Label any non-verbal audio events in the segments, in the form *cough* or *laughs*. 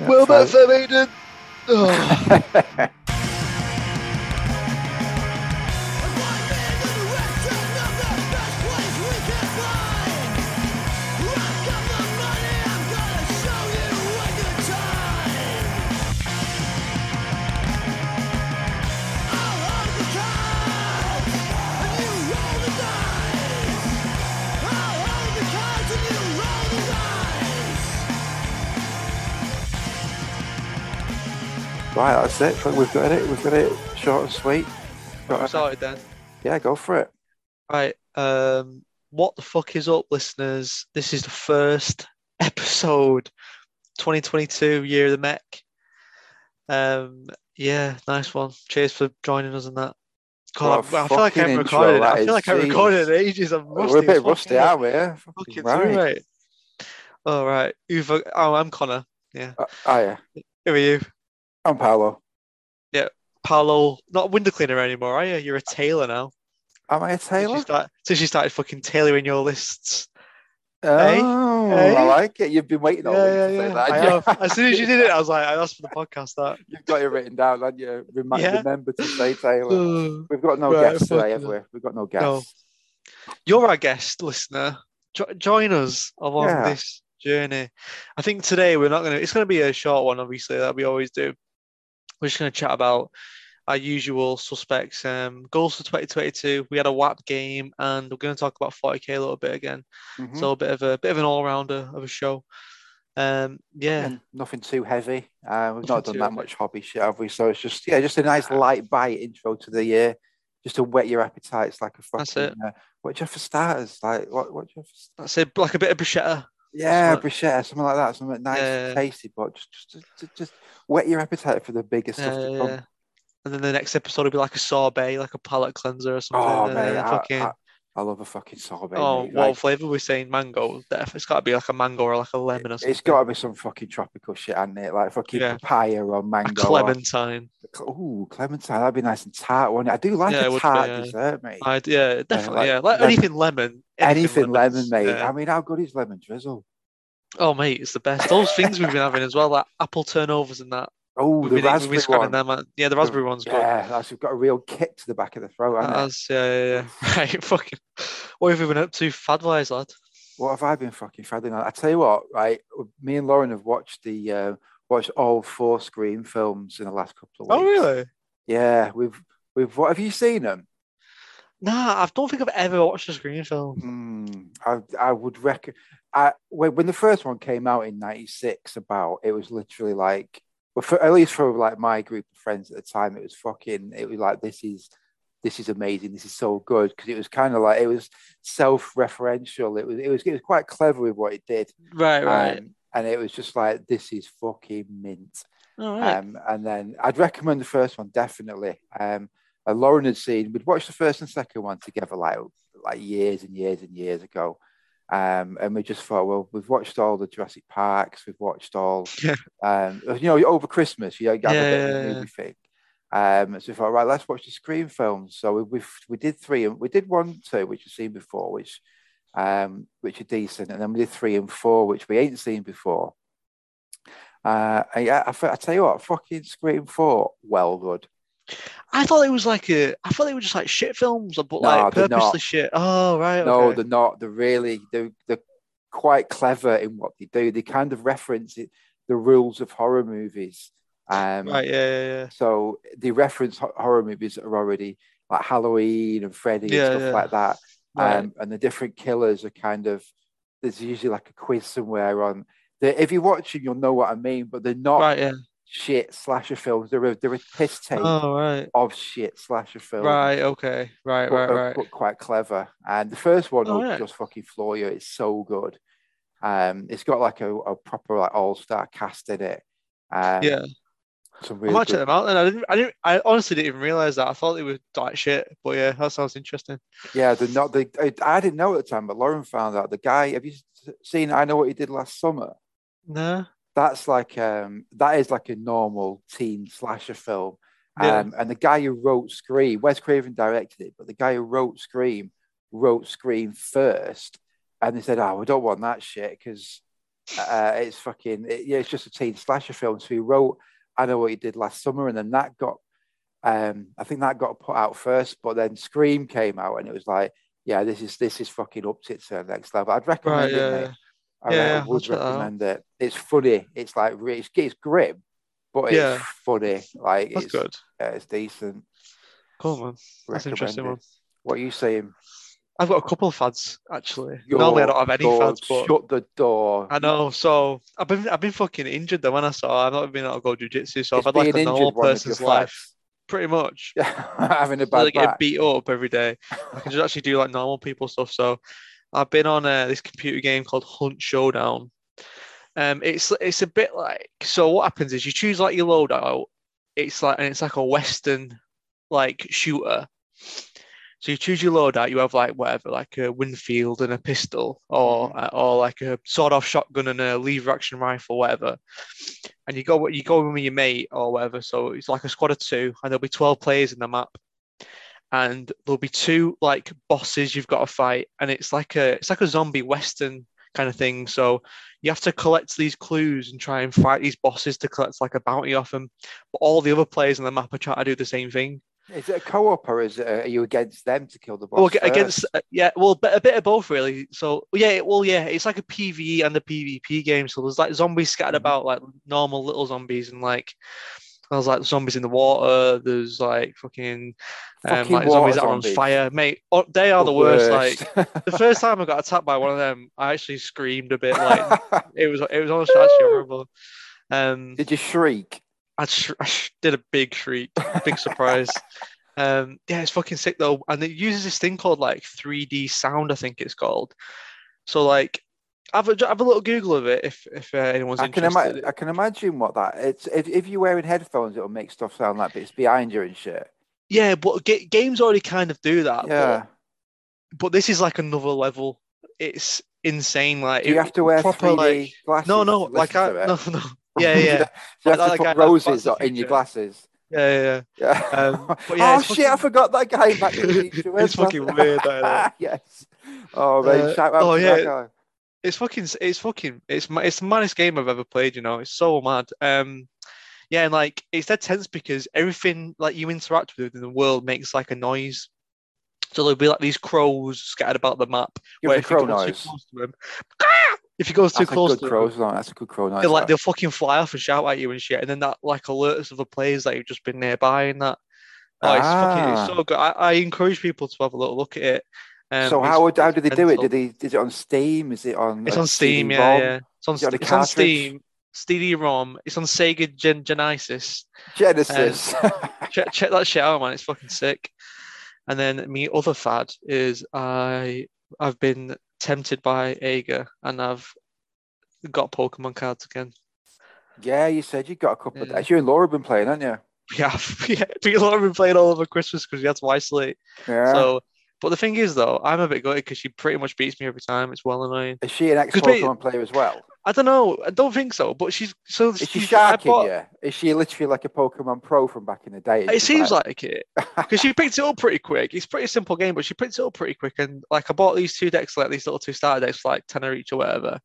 Well, that's it, Aiden. Oh. *laughs* Right, that's it. We've got it. We've got it short and sweet. Got started then. Yeah, go for it. Right. Um, what the fuck is up, listeners? This is the first *laughs* episode, 2022 year of the mech. Um, yeah, nice one. Cheers for joining us in that. God, I, I feel like I haven't recorded. it. I feel like I is, haven't recorded it in ages. I'm rusty. We're a bit rusty, aren't we? Yeah, Fucking right. All right. You've, oh, I'm Connor. Yeah. Uh, oh, yeah. Who are you? I'm Paolo. Yeah, Paolo, not a window cleaner anymore, are you? You're a tailor now. Am I a Since you, tailor? start, since you started fucking tailoring your lists. Oh, Hey? I like it. You've been waiting all week Yeah, to yeah, say yeah. that. I haven't know. you? As soon as you did it, I was like, that's for the podcast. That. *laughs* You've got it written down, haven't you? Remi- Yeah. Remember to say Taylor. Uh, *sighs* We've got no Right, guests today, have we? We've got no No. guests. You're our guest listener. Jo- join us along Yeah. this journey. I think today we're not going to, it's going to be a short one, obviously, that we always do. We're just going to chat about our usual suspects. Um, goals for 2022. We had a WAP game, and we're going to talk about 40k a little bit again. Mhm. So a bit of a bit of an all rounder of a show. Um, yeah, And nothing too heavy. Uh, we've Nothing not done that heavy. much hobby shit, have we? So it's just yeah, just a nice light bite intro to the year, just to whet your appetites like a fucking. That's it. Uh, what do you have for starters? Like what? What do you have? For... that's it. Like a bit of bruschetta. Yeah, Something bruschetta, something like that, something nice, Yeah. and tasty, but just just, just just whet your appetite for the bigger stuff Yeah, to come. And then the next episode will be like a sorbet, like a palate cleanser or something. Oh mate, I, fucking, I, I love a fucking sorbet. oh, mate. what Like, flavour we're saying? Mango. Def. It's got to be like a mango or like a lemon or something. it's got to be some fucking tropical shit, hasn't it? Like fucking Yeah. papaya or a mango. or- clementine. Ooh, clementine. That'd be nice and tart, wouldn't it? I do like Yeah, a would be, tart yeah. dessert, mate. I'd, yeah, definitely. like yeah, like anything lemon. Anything lemon, lemons, mate. yeah. I mean, how good is lemon drizzle? Oh, mate, it's the best. Those things we've been having as well, like apple turnovers and that. Oh, the raspberry one. them. Yeah, the raspberry one's good. Yeah, that's we've got a real kick to the back of the throat? That's, yeah, yeah, yeah. *laughs* Right, fucking. What have you been up to, fad wise, lad? What have I been fucking fadding on? I tell you what, right? Me and Lauren have watched the uh, watched all four Scream films in the last couple of weeks. Oh, really? Yeah, we've we've. What have you seen them? Nah, I don't think I've ever watched a Scream film. Hmm, I I would reckon. I when, when the first one came out in '96, about it was literally like, well, for, at least for like my group of friends at the time, it was fucking. It was like this is this is amazing. This is so good because it was kind of like it was self-referential. It was it was it was quite clever with what it did, Right, right. um, and it was just like this is fucking mint. All right. Um, and then I'd recommend the first one definitely. Um, and Lauren had seen we'd watched the first and second one together like like years and years and years ago. Um, and we just thought, well, we've watched all the Jurassic Parks, we've watched all, *laughs* Yeah. um, you know, over Christmas, you know, you have Yeah, a bit of yeah, a yeah. movie thing. Um, so we thought, right, let's watch the Scream films. So we we we did three, and we did one, two, which you've seen before, which um, which are decent, and then we did three and four, which we ain't seen before. Uh, and yeah, I, I tell you what, fucking Scream Four, well good. I thought it was like a. I thought they were just like shit films, but No, like purposely not. shit. Oh, right. No, okay. they're not. They're really they're they're quite clever in what they do. They kind of reference it, the rules of horror movies. Um, Right, yeah, yeah, yeah. So they reference horror movies that are already like Halloween and Freddy Yeah, and stuff yeah. like that. Right. Um, and the different killers are kind of there's usually like a quiz somewhere on. The, if you're watching, you'll know what I mean. But they're not right, yeah. Shit slasher films. They're a, they're a piss take Oh, right. of shit slasher films. Right, okay. Right, but, right, uh, right. but quite clever. And the first one Oh, yeah. just fucking floor you. It's so good. Um, it's got like a, a proper like all star cast in it. Um, Yeah. some I really check good- them out then. I didn't I didn't I honestly didn't even realise that. I thought they were like shit. But yeah, that sounds interesting. Yeah, they're not. They, I, I didn't know at the time, but Lauren found out. The guy, have you seen? I know what he did last summer. Nah. That's like um, that is like a normal teen slasher film. Yeah. Um, and the guy who wrote Scream, Wes Craven directed it, but the guy who wrote Scream wrote Scream first, and they said, "Oh, we don't want that shit because Uh, it's fucking it, yeah. It's just a teen slasher film. So he wrote I know what he did last summer, and then that got um, I think that got put out first, but then Scream came out, and it was like, yeah, this is this is fucking up to the next level. I'd recommend Right, it. yeah, mate. Yeah. I, Yeah, I would recommend it. It's funny. It's like it's, it's grim, but it's Yeah. funny. Like That's it's good. yeah, it's decent. Cool, man. That's an interesting one. What are you saying? I've got a couple of fads actually. Your Normally I don't have any door, fads, but shut the door. I know. So I've been I've been fucking injured though. When I saw I've not been able to go jujitsu, so It's I've had like a normal injured one of your person's life, fads. pretty much. *laughs* Having a bad getting back. beat up every day. I can just actually do like normal people stuff. So I've been on uh, this computer game called Hunt Showdown. Um, it's it's a bit like so. What happens is you choose like your loadout. It's like and it's like a western like shooter. So you choose your loadout. You have like whatever, like a Winfield and a pistol, or uh, or like a sawed-off shotgun and a lever action rifle, whatever. And you go you go in with your mate or whatever. So it's like a squad of two, and there'll be twelve players in the map and there'll be two like bosses you've got to fight and it's like a it's like a zombie western kind of thing. So you have to collect these clues and try and fight these bosses to collect like a bounty off them but all the other players on the map are trying to do the same thing. Is it a co-op or is it, are you against them to kill the boss? well against uh, yeah well a bit, a bit of both really. So yeah well yeah it's like a pve and a pvp game. So there's like zombies scattered Mhm. about like normal little zombies and like there's like zombies in the water there's like fucking um, Fucking like zombies that are on zombies. fire mate oh, they are the, worst like *laughs* the first time I got attacked by one of them, I actually screamed a bit. Like it was, it was honestly actually *laughs* horrible. Um, Did you shriek? I, sh- I sh- did a big shriek, big surprise. *laughs* Um, yeah, it's fucking sick though, and it uses this thing called like 3D sound, I think it's called. So like, have a have a little Google of it if if uh, anyone's I can, interested. ima- I can imagine what that. It's if, if you're wearing headphones, it'll make stuff sound like it's behind you and shit. yeah, but ga- games already kind of do that. Yeah. But, but this is like another level. It's insane. Like Do you it- have to wear proper, 3D like- glasses? no, no, like I no no. Yeah, yeah. Do *laughs* you have Like to that put roses in your glasses? Yeah, yeah, Yeah. Um, *laughs* but yeah, oh shit! I forgot that guy. Back to the *laughs* Future. It's fucking weird, that, yes. Oh man, Uh, shout out oh, yeah. It's fucking it's fucking it's it's the maddest game I've ever played. You know, it's so mad. Um, yeah, and like it's dead tense because everything like you interact with in the world makes like a noise. So there'll be like these crows scattered about the map. Give where the crow noise. close to them, *laughs* if you go too That's a close good to them, crow noise. That's a good crow noise. they'll like they'll fucking fly off and shout at you and shit, and then that like alerts other players that you've just been nearby and that. Oh, it's fucking Ah. it's so good. I, I encourage people to have a little look at it. Um, so how would how did they do it? Did they is it on Steam? Is it on? It's on Steam, yeah, yeah. It's on, it it's on? Steam, CD-ROM. It's on Sega Gen- Genesis. Genesis. Check, *laughs* check that shit out, man. It's fucking sick. And then me other fad is I I've been tempted by Ega and I've got Pokemon cards again. yeah, you said you got a couple of Yeah. days. You and Laura have been playing, haven't you? *laughs* Yeah, *laughs* yeah. People have been playing all over Christmas because we had to isolate. Yeah. So, but the thing is, though, I'm a bit gutted because she pretty much beats me every time. It's well annoying. is she an ex Pokemon player as well? I don't know. I don't think so. But she's so. Is she sharking bought- you? Is she literally like a Pokemon Pro from back in the day? It seems like it because she picked it up pretty quick. It's a pretty simple game, but she picked it up pretty quick. And like I bought these two decks, like these little two starter decks, like tenner each or whatever.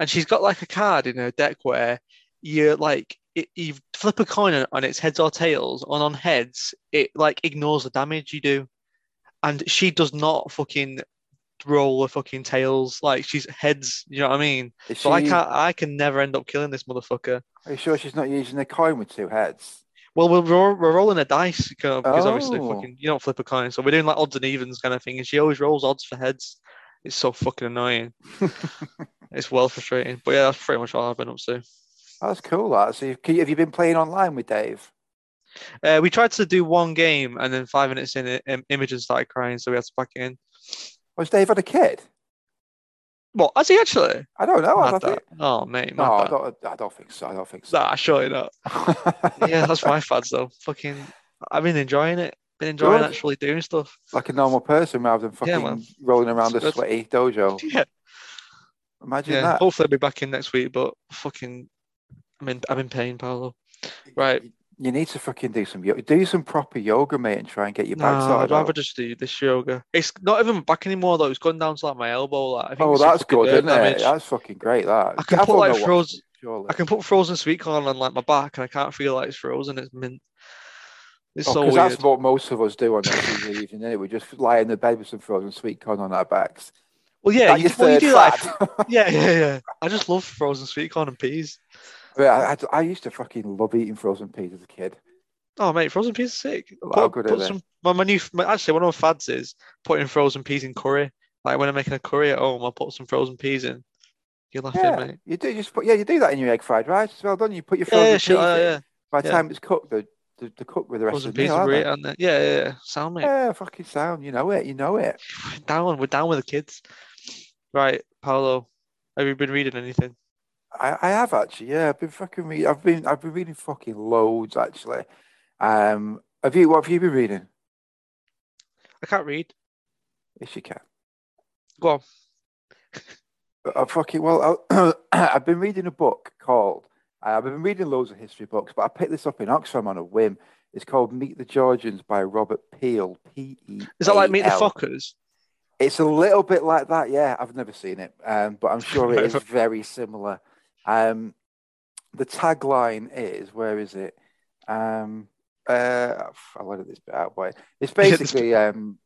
And she's got like a card in her deck where you like it, you flip a coin on- on its heads or tails, and on heads it like ignores the damage you do, and she does not fucking roll the fucking tails. Like she's heads. You know what I mean? Is So I can't. I can never end up killing this motherfucker. Are you sure she's not using a coin with two heads? Well, we're, we're, rolling a dice kind of, because obviously Oh. fucking you don't flip a coin, so we're doing like odds and evens kind of thing, and she always rolls odds for heads. It's so fucking annoying. *laughs* it's well frustrating, but yeah, that's pretty much all I've been up to. That's cool. That. So, have you been playing online with Dave? Uh, we tried to do one game, and then five minutes in, it, Im- Imogen started crying, so we had to pack it in. Was Dave had a kid? What? Has he actually? I don't know. I Mad don't that. think. Oh mate, No, I don't. I don't think so. I don't think so. Nah, surely not. *laughs* Yeah, that's my fads though. Fucking, I've been enjoying it. Been enjoying Good. actually doing stuff. like a normal person rather than fucking Yeah, rolling around a good. sweaty dojo. *laughs* Yeah, Imagine yeah. that. Hopefully, I'll be back in next week, but fucking, I'm in, I'm in pain, Paolo. Right. You need to fucking do some yo- do some proper yoga, mate, and try and get your back No, I'd rather out. just do this yoga. It's not even my back anymore though. It's gone down to like my elbow. Like, I think Oh, that's good, isn't it? That's fucking great. That I can Gav put, like, know what to froze- do, surely. I can put frozen sweet corn on like my back, and I can't feel like it's frozen. It's mint. It's Oh, so that's what most of us do on Tuesday evening. Innit? We just lie in the bed with some frozen sweet corn on our backs. Well, yeah, you, well, you do fad. yeah, yeah, *laughs* yeah. I just love frozen sweet corn and peas. I, I, I- I used to fucking love eating frozen peas as a kid. Oh, mate, frozen peas are sick. Put, put some. My, my new, my, actually, one of my fads is putting frozen peas in curry. Like when I'm making a curry at home, I'll put some frozen peas in. You're laughing, Yeah, mate. you do just put yeah, you do that in your egg fried rice as well, don't you? You put your frozen yeah, peas shit, like that, in. yeah. By the yeah. time it's cooked, the the, the cook with the rest Frozen of the peas meal, are aren't great, aren't they? Yeah, yeah, yeah. Sound, mate. Yeah, fucking sound. You know it. You know it. Down, we're down with the kids. Right, Paolo, have you been reading anything? I, I have actually. Yeah, I've been fucking reading. I've been I've been reading fucking loads actually. Um, have you? What have you been reading? I can't read. Yes, you can. Go on. Uh, fucking well, I, *coughs* I've been reading a book called. uh, I've been reading loads of history books, but I picked this up in Oxfam on a whim. It's called Meet the Georgians by Robert Peal. P E. Is that like Meet the Fuckers? It's a little bit like that, yeah. I've never seen it, um, but I'm sure it *laughs* is very similar. Um, the tagline is, where is it? Um, uh, I'll edit this bit out, boy. It's *laughs* basically um,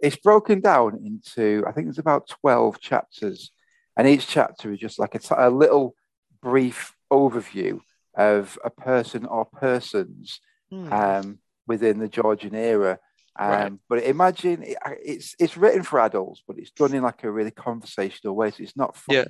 it's broken down into I think there's about twelve chapters, and each chapter is just like a, t- a little brief overview of a person or persons Hmm. um, within the Georgian era. Um, Right. But imagine it, it's it's written for adults, but it's done in like a really conversational way. So it's not Yeah.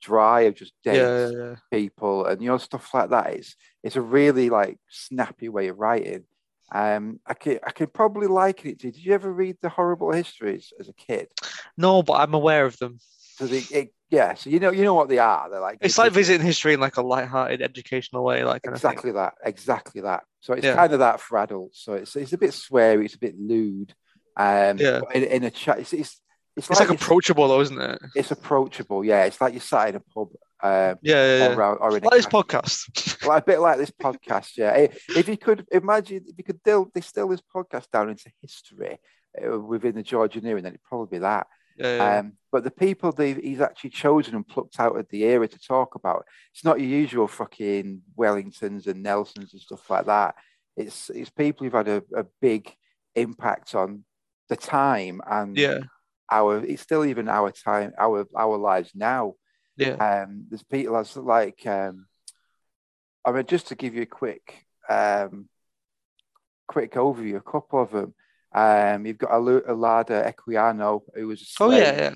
Dry of just dates, yeah, yeah, people, and you know stuff like that. It's it's a really like snappy way of writing. Um, I could I could probably liken it to. Did you ever read the Horrible Histories as a kid? No, but I'm aware of them. So they, it, yeah, so you know you know what they are. They're like It's like visiting history in like a light-hearted, educational way. Like kind of thing. exactly that, exactly that. So it's Yeah. kind of that for adults. So it's it's a bit sweary, it's a bit lewd. Um, Yeah. in, in a chat, it's it's it's It's like it's, approachable, though, isn't it? it's approachable. Yeah, it's like you're sat in a pub, um, Yeah, yeah, yeah. or, or Like this podcast. *laughs* like a bit like this podcast. Yeah, if you could imagine, if you could dill, distill this podcast down into history uh, within the Georgian era, then it'd probably be that. Yeah, yeah. Um, but the people that he's actually chosen and plucked out of the era to talk about, it's not your usual fucking Wellingtons and Nelsons and stuff like that. It's it's people who've had a, a big impact on the time and yeah, our. It's still even our time, our our lives now. yeah. Um, there's people that's like, um, I mean, just to give you a quick, um, quick overview, a couple of them. Um, you've got Olaudah Equiano, who was a Oh slave. yeah,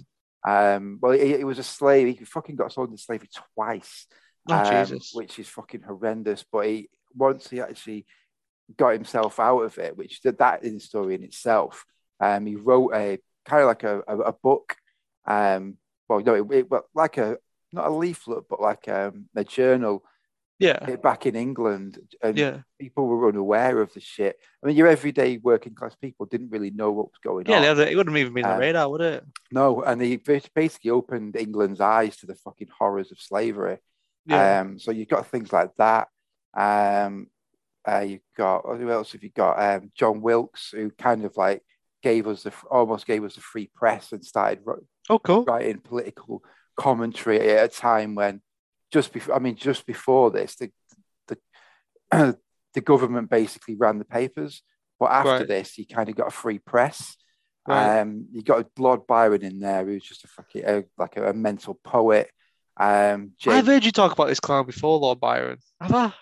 yeah. Um, well, he, he was a slave. He fucking got sold into slavery twice, Oh um, Jesus. which is fucking horrendous. But he once he actually got himself out of it, which that that is a story in itself. Um, he wrote a kind of like a, a, a book. Um, well, no, it, it, well, like a not a leaflet, but like um, a journal Yeah, eh, back in England, and yeah, people were unaware of the shit. I mean, your everyday working class people didn't really know what was going yeah. on. other- It wouldn't even been on Um, the radar, would it? No, and he basically opened England's eyes to the fucking horrors of slavery. Yeah, Um, so you've got things like that. Um, uh, you've got who else have you got? Um, John Wilkes, who kind of like gave us the almost gave us the free press and started oh cool. writing political commentary at a time when just before I mean just before this the the *clears throat* the government basically ran the papers, but after Right. this you kind of got a free press. Right. Um, you got Lord Byron in there, who's just a fucking uh, like a, a mental poet. Um, I've heard you talk about this clown before, Lord Byron. Have I?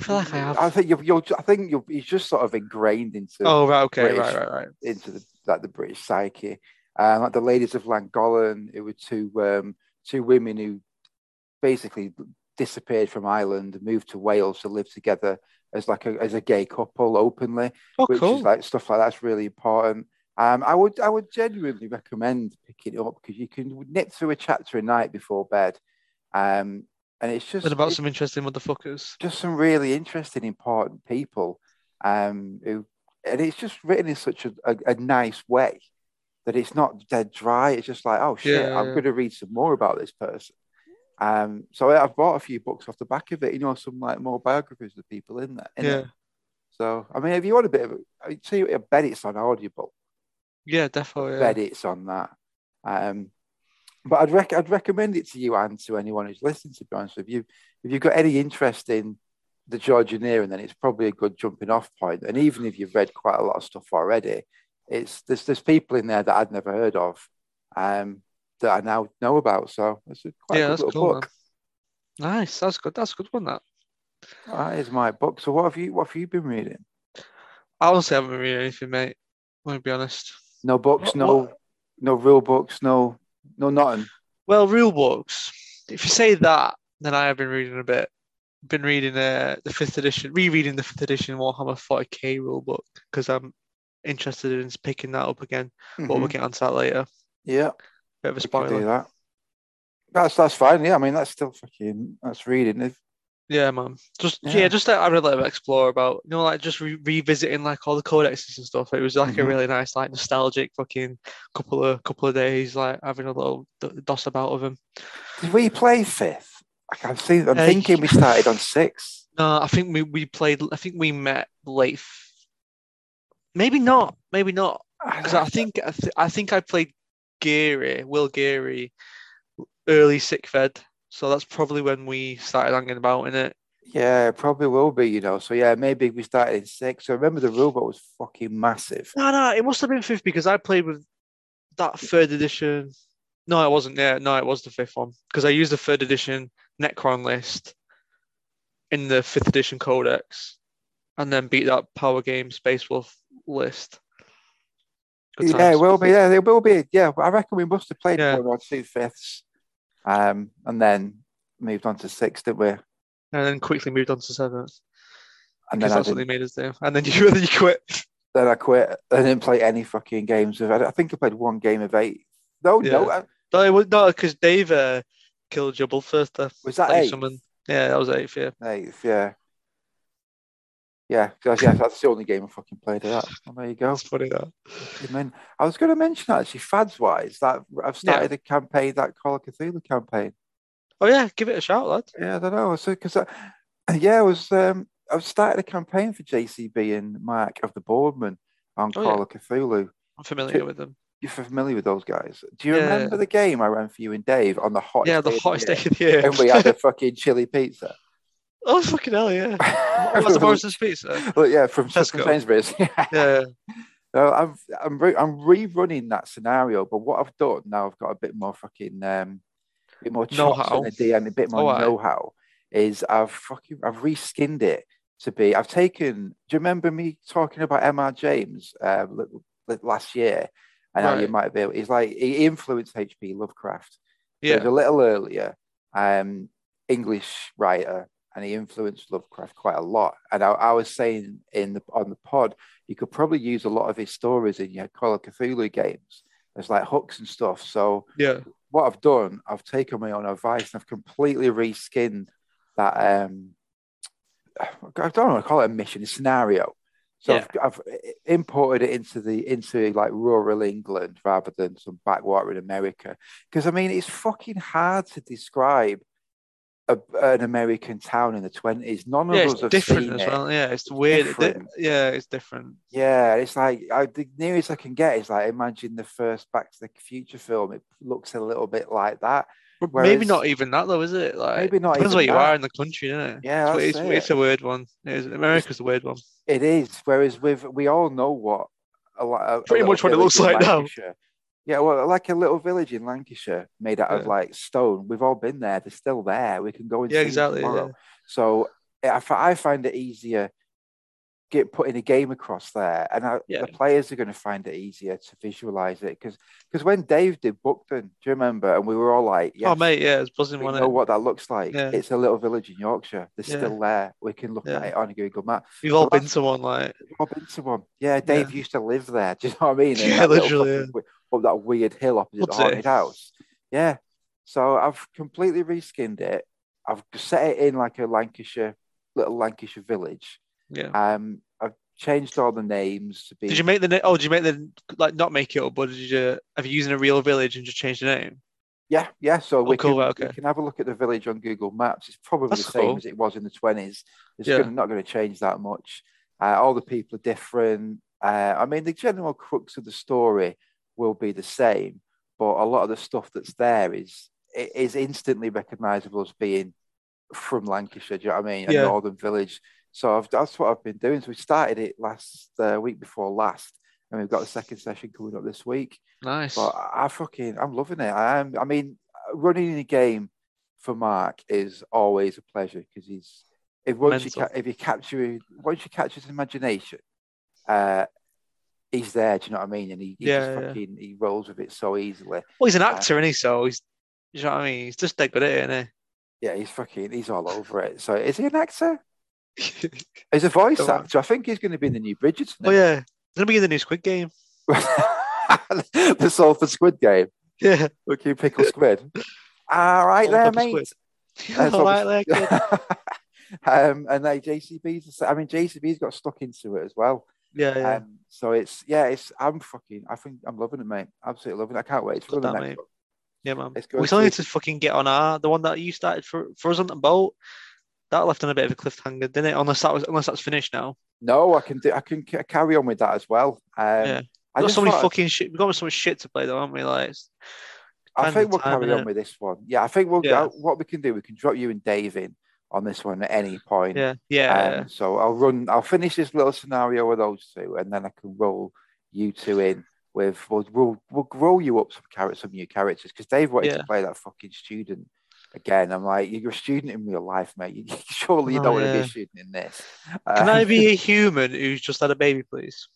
I feel like I have. I think you're, you're I think you're, he's just sort of ingrained into Oh right, okay, British. right, right, right. into the like the British psyche. Um, like the ladies of Llangollen, it were two um, two women who basically disappeared from Ireland and moved to Wales to live together as like a as a gay couple openly, Oh which cool. is like stuff like that's really important. Um, I would I would genuinely recommend picking it up because you can nip through a chapter a night before bed, um, and it's just and about some interesting motherfuckers. just some really interesting, important people, um, who and it's just written in such a, a, a nice way that it's not dead dry. It's just like, oh shit, Yeah, I'm yeah. going to read some more about this person. Um, so I- I've bought a few books off the back of it. You know, some like more biographies of people in there. in Yeah. it. So I mean, if you want a bit of, I'd say I bet it's on Audible. Yeah, definitely. Yeah. bet it's on that. Um, but I'd rec- I'd recommend it to you and to anyone who's listening. To be honest with you, if you've got any interest in the Georgian era, then it's probably a good jumping off point. And even if you've read quite a lot of stuff already, it's there's there's people in there that I'd never heard of, um, that I now know about. So it's a quite Yeah, a that's good little cool. book. man. Nice. That's good. That's a good one. That. That is my book. So what have you what have you been reading? I honestly haven't been reading anything, mate. I'm gonna be honest. No books, What- no what- no real books, no no nothing. Well, real books. If you say that, then I have been reading a bit. Been reading uh, the fifth edition, rereading the fifth edition Warhammer 40k rule book because I'm interested in picking that up again. But we'll Mhm. get onto that later. Yeah. Bit of a spoiler. that. That's that's fine. Yeah, I mean that's still fucking that's reading. If Yeah, man. Just yeah, Yeah. just uh, having a little explore about you know like just re- revisiting like all the codexes and stuff. It was like a Mhm. really nice like nostalgic fucking couple of couple of days like having a little d- doss about of him. did we play fifth? I can see. I'm Uh, thinking we started on six. No, I think we we played. I think we met late. f- Maybe not. Maybe not. Because I think I, th- I think I played Geary, Will Geary, early sick ed. So that's probably when we started hanging about in it. Yeah, it probably will be. You know. So yeah, maybe we started in six. So I remember the book was fucking massive. No, no, it must have been fifth because I played with that third edition. No, it wasn't. Yeah, no, it was the fifth one because I used the third edition Necron list in the fifth edition Codex, and then beat that Power Game Space Wolf list. Good yeah, it will be. Yeah, there will be. Yeah, I reckon we must have played Yeah. one or two fifths, um, and then moved on to six, didn't we? and then quickly moved on to seventh And then I, that's what they made us do. And then *laughs* you, then you quit. then I quit. I didn't play any fucking games of. I think I played one game of eight. No, no, I- No, it was no, because Dave uh, killed Jubble first. Uh, was that eight? summoned. Yeah, that was eighth. Yeah, Eighth, yeah. Yeah, 'cause, yeah, that's the only game I fucking played of that. *laughs* Well, there you go. that's funny. That. I mean, I was going to mention actually, fads wise, that I've started a campaign, that Call of Cthulhu campaign. Oh yeah, give it a shout, lad. Yeah, I don't know. So, because yeah, I was, um, I've started a campaign for JCB and Mark of the Boardman on Oh, Call yeah. of Cthulhu. I'm familiar with them. You're familiar with those guys? Do you Yeah. remember the game I ran for you and Dave on the hottest? Yeah, the day of hottest day of the year. And we had the *laughs* fucking chili pizza. Oh fucking hell, yeah. *laughs* What was the Morrison's pizza? Well, yeah, from, from. Sainsbury's. *laughs* Yeah, *laughs* No, I'm I'm re- I'm rerunning that scenario, but what I've done now, I've got a bit more fucking um, a bit more chops in the DM, a bit more Oh, know-how. Is I've fucking I've reskinned it to be. I've taken. Do you remember me talking about M. R. James uh, last year? And how you might be. Able, he's like he influenced H.P. Lovecraft. Yeah, a little earlier, um, English writer, and he influenced Lovecraft quite a lot. And I, I was saying in the on the pod, you could probably use a lot of his stories in your Call of Cthulhu games. There's like hooks and stuff. So yeah. what I've done, I've taken my own advice and I've completely reskinned that. Um, I don't know, I call it a mission, a scenario. So Yeah. I've, I've imported it into the into like rural England rather than some backwater in America. Because I mean, it's fucking hard to describe a, an American town in the twenties. None of Yeah, us have different seen as it. well. Yeah, it's weird. It- different. yeah, it's different. Yeah, it's like I, the nearest I can get is like imagine the first Back to the Future film. It looks a little bit like that. But maybe not even that though, is it? Like Maybe not depends where you that. are in the country, isn't it? Yeah, it's, that's it's, it's a weird one. It is. America's a weird one. It is. Whereas with we all know what a, lot- Pretty much what it looks like now. Yeah, well, like a little village in Lancashire made out of like stone. We've all been there. They're still there. We can go and Yeah, exactly. tomorrow. Yeah. So I find it easier get putting a game across there, and I, Yeah. the players are going to find it easier to visualize it because because when Dave did Buckton, do you remember? And we were all like, oh, yes, Oh mate, yeah, it's buzzing we know what that looks like. Yeah. It's a little village in Yorkshire. They're Yeah. still there. We can look at it on a Google map. We've all been to one. Like, I've all been to one. Yeah, Dave used to live there. *laughs* Do you know what I mean? *laughs* Yeah, literally, fucking Up that weird hill opposite What's the it? haunted house. Yeah. So I've completely reskinned it. I've set it in like a Lancashire, little Lancashire village. yeah. Um, I've changed all the names to be. Did you make the oh? Did you make the like not make it up, but did you have you using a real village and just change the name? Yeah, yeah. So we, Oh, cool, can, okay. we can have a look at the village on Google Maps. It's probably That's the same cool. as it was in the twenties. It's Yeah. gonna, not going to change that much. Uh, all the people are different. Uh, I mean, the general crux of the story will be the same, but a lot of the stuff that's there is is instantly recognisable as being from Lancashire. Do you know what I mean? A northern village. So I've, that's what I've been doing. So we started it last uh, week before last, and we've got a second session coming up this week. Nice. But I I fucking, I'm loving it. I am. I mean, running a game for Mark is always a pleasure because he's if once you Mental. ca- if you capture once you catch his imagination, uh, he's there. Do you know what I mean? And he, he Yeah, just yeah. fucking he rolls with it so easily. well, he's an uh, actor, isn't he? So he's, you know what I mean? He's just dead good at it, Yeah, he's fucking he's all over it. So is he an actor? isn't? *laughs* He's a voice on. actor. I think he's going to be in the new Bridgerton. oh yeah, he's gonna be in the new Squid Game. *laughs* the Salford Squid Game. Yeah. Look, you pickle squid. All right *laughs* Salt, there, mate. squid. All right, there, kid. um, and they JCB's, I mean, JCB's got stuck into it as well. Yeah, yeah. Um, so it's yeah, it's I'm fucking, I think I'm loving it, mate. Absolutely loving it. I can't wait Love the that, mate. one. Yeah, man. It's We still need to- fucking get on our the one that you started for for us on the boat. That left on a bit of a cliffhanger, didn't it? Unless that was unless that's finished now. No, I can do, I can carry on with that as well. Um, Yeah. I We've got so many fucking shit. We've got so much shit to play though, haven't we? Like, it's- I think we'll time, carry on with this one. Yeah, I think we'll Yeah. what we can do. We can drop you and Dave in on this one at any point. yeah, yeah, Um, so I'll run. I'll finish this little scenario with those two, and then I can roll you two in with. We'll we'll, we'll grow you up some characters, some new characters, because Dave wanted Yeah. to play that fucking student again. I'm like, you're a student in real life, mate. You, *laughs* surely you Oh, don't want to be a student in this. Can Uh, I be a human who's just had a baby, please?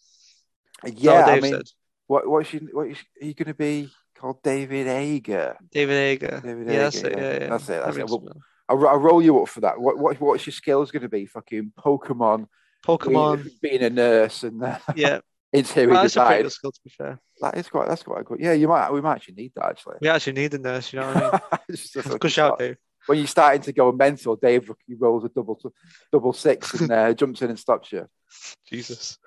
Yeah, I mean, said. what what's you, what is, are you going to be called? David Ager. David Ager. David yeah, that's it. yeah. Yeah. That's it, That that's it. Well, a. I'll, I'll roll you up for that. What, what what's your skills going to be? Fucking Pokemon, Pokemon. being, being a nurse and uh, *laughs* Yeah, interior that's a design. good skill to be fair. That is quite. That's quite good. Yeah, you might. We might actually need that actually. We actually need a nurse. You know what I mean? *laughs* Good shout. Dave. When you're starting to go mental, Dave he rolls a double double six *laughs* and uh, jumps in and stops you. Jesus.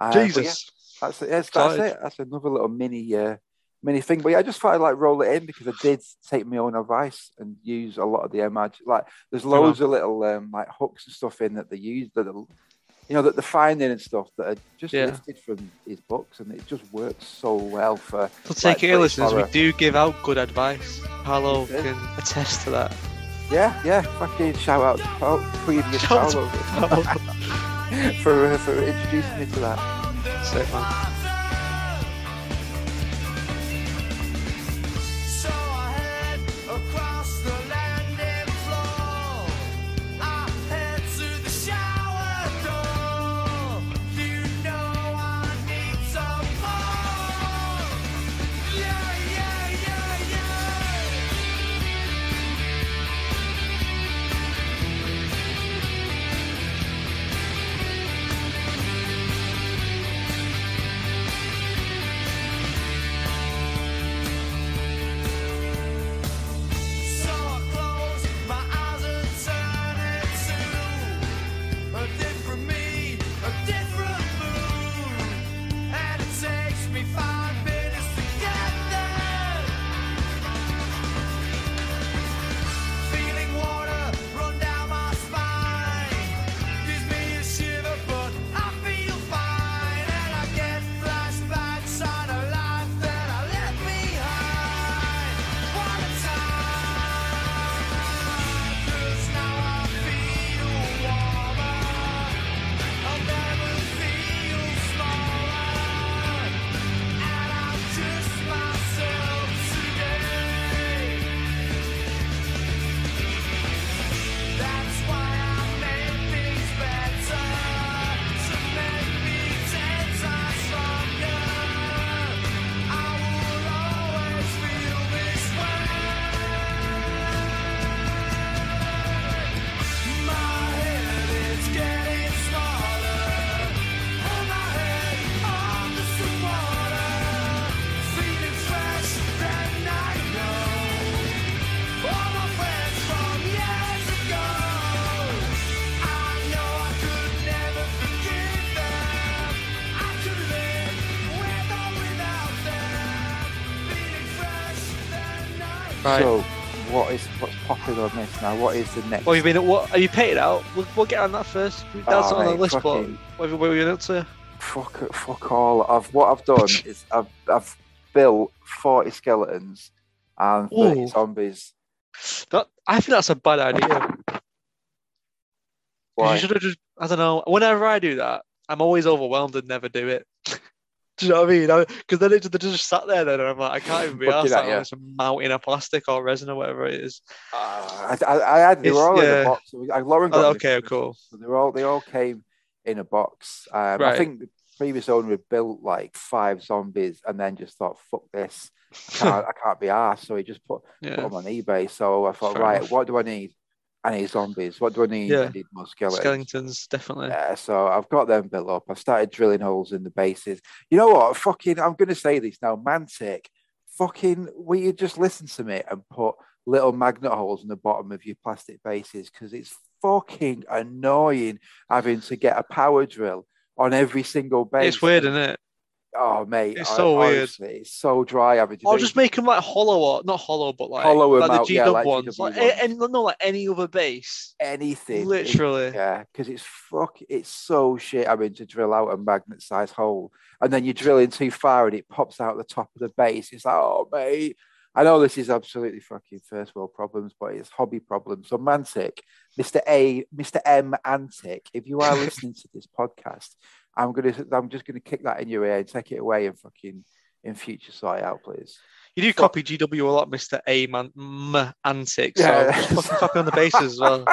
Uh, but yeah, Jesus. that's it. That's it. That's another little mini uh, mini thing. But yeah, I just thought I'd like roll it in because I did take my own advice and use a lot of the image. Like there's loads of little um, like hooks and stuff in that they use that you know that they're finding and stuff that are just Yeah. lifted from his books and it just works so well for So take like, it listeners. We do give out good advice. Paolo can attest to that. Yeah, yeah. Fucking shout out to Paul, previous Shout out *laughs* Paolo for uh, for introducing me to that. Sick, man. Right. So, what is what's popular on this now? What is the next? Well, you've been what? Have you paid it out? We'll, we'll get on that first. That's Oh, on the list, but what have you been up to? fuck, it, fuck all. I've what I've done *laughs* is I've I've built forty skeletons and thirty Ooh. zombies. That, I think that's a bad idea. Why? You should have just. I don't know. Whenever I do that, I'm always overwhelmed and never do it. *laughs* do you know what I mean? Because then it, they just sat there, then and I'm like, I can't even be asked at you. like, some mountain of plastic or resin or whatever it is. Uh, I, I, I had they were It's- all in a box. I, Lauren got Oh, them okay, Christmas, cool. So they were all they all came in a box. Um, I think the previous owner had built like five zombies and then just thought, "Fuck this, I can't, *laughs* I can't be asked." So he just put, put them on eBay. So I thought, Fair right, enough. what do I need? I need zombies. What do I need? Yeah. I need more skeletons. Skeletons, definitely. Yeah, so I've got them built up. I've started drilling holes in the bases. You know what? Fucking, I'm going to say this now. Mantic, fucking, will you just listen to me and put little magnet holes in the bottom of your plastic bases? Because it's fucking annoying having to get a power drill on every single base. It's weird, isn't it? Oh, mate. It's I- so weird. honestly, It's so dry to Or do just make them like hollow or not hollow, but like, hollow like out, the yeah, G-Dub like ones, like ones. a- any, no, like any other base. anything. It- Literally. Yeah, because it's fuck, it's so shit I mean, to drill out a magnet sized hole, and then you drill in too far and it pops out the top of the base. It's like, oh mate, I know this is absolutely fucking first world problems, but it's hobby problems. So Mantic, Mister A, Mister M Antic, if you are listening to this podcast, I'm gonna, I'm just gonna kick that in your ear and take it away and fucking in future sort it out, please. You do copy GW a lot, Mr. A man M antics. Yeah. So just fucking copy on the bases as well.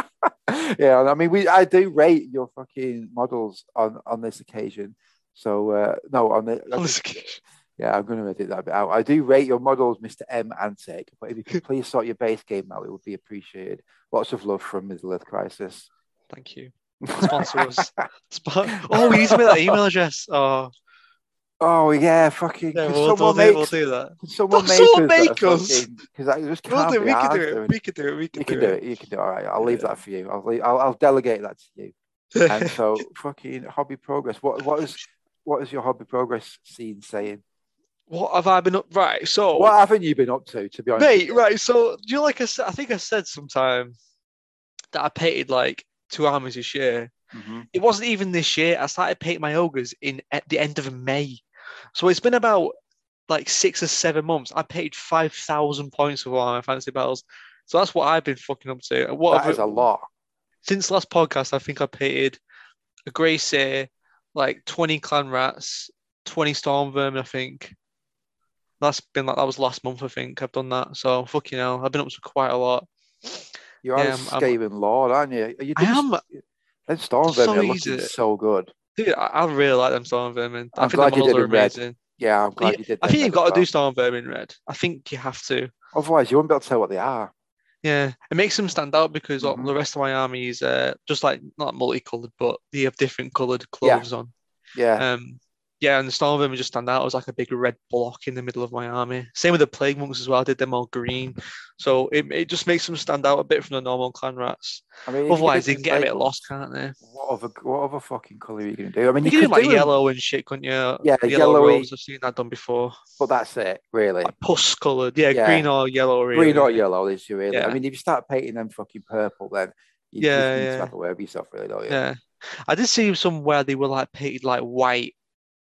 *laughs* yeah, I mean, we I do rate your fucking models on on this occasion. So uh, no, on the On this occasion. yeah, I'm going to edit that bit out. I do rate your models, Mister M Antic, but if you could please sort your base game out, it would be appreciated. Lots of love from Middle Earth Crisis. Thank you. Sponsor us. *laughs* Sp- oh, we need to make that email address. Oh, oh yeah, fucking. yeah, we'll, someone we'll, do, we'll do that. *laughs* someone make someone us make us. Because I just We'll do, we can do it. doing- We can do it. We can, You can do, do it. You can do it. All right, I'll leave Yeah. that for you. I'll, leave, I'll I'll delegate that to you. *laughs* And so, fucking hobby progress. What what is what is your hobby progress scene saying? what have I been up? Right. So, What haven't you been up to? To be honest, mate, right. So, do you know, like I said, I think I said sometime that I painted like two armies this year. Mhm. It wasn't even this year. I started painting my ogres in at the end of May. So it's been about like six or seven months. I paid five thousand points for of my fantasy battles. So that's what I've been fucking up to. What That have- a lot. since last podcast, I think I painted a Grey Seer, like 20 clan rats, 20 storm vermin, I think. That's been like that was last month, I think. I've done that. So fucking hell, I've been up to quite a lot. You're Yeah, a I'm- I'm- lord, aren't you? Are you I am Them storm so vermin are looking easy. so good. dude, I, I really like them storm vermin. I I'm think glad the you models did are in red. Yeah, I'm glad Yeah, you did. I think you've got to do storm vermin red. I think you have to. Otherwise, you won't be able to tell what they are. Yeah, it makes them stand out because Mhm. the rest of my army is uh, just like not multicolored, but they have different colored Yeah. clothes on. Yeah, Um, yeah, and the storm vermin just stand out It was like a big red block in the middle of my army. Same with the plague monks as well. I did them all green, so it, it just makes them stand out a bit from the normal clan rats. I mean, you Otherwise, they can get a bit lost, can't they? What other what other fucking color are you gonna do? I mean, You you, can do like do yellow and shit, couldn't you? Yeah, yellow yellowy- rose. I've seen that done before. but that's it, really. Like pus coloured, yeah, Yeah. green or yellow. Really. Green or yellow is you really. I mean, if you start painting them fucking purple, then you Yeah, just need yeah. to have a word with yourself, really, don't you? Yeah, I did see some where they were like painted like white,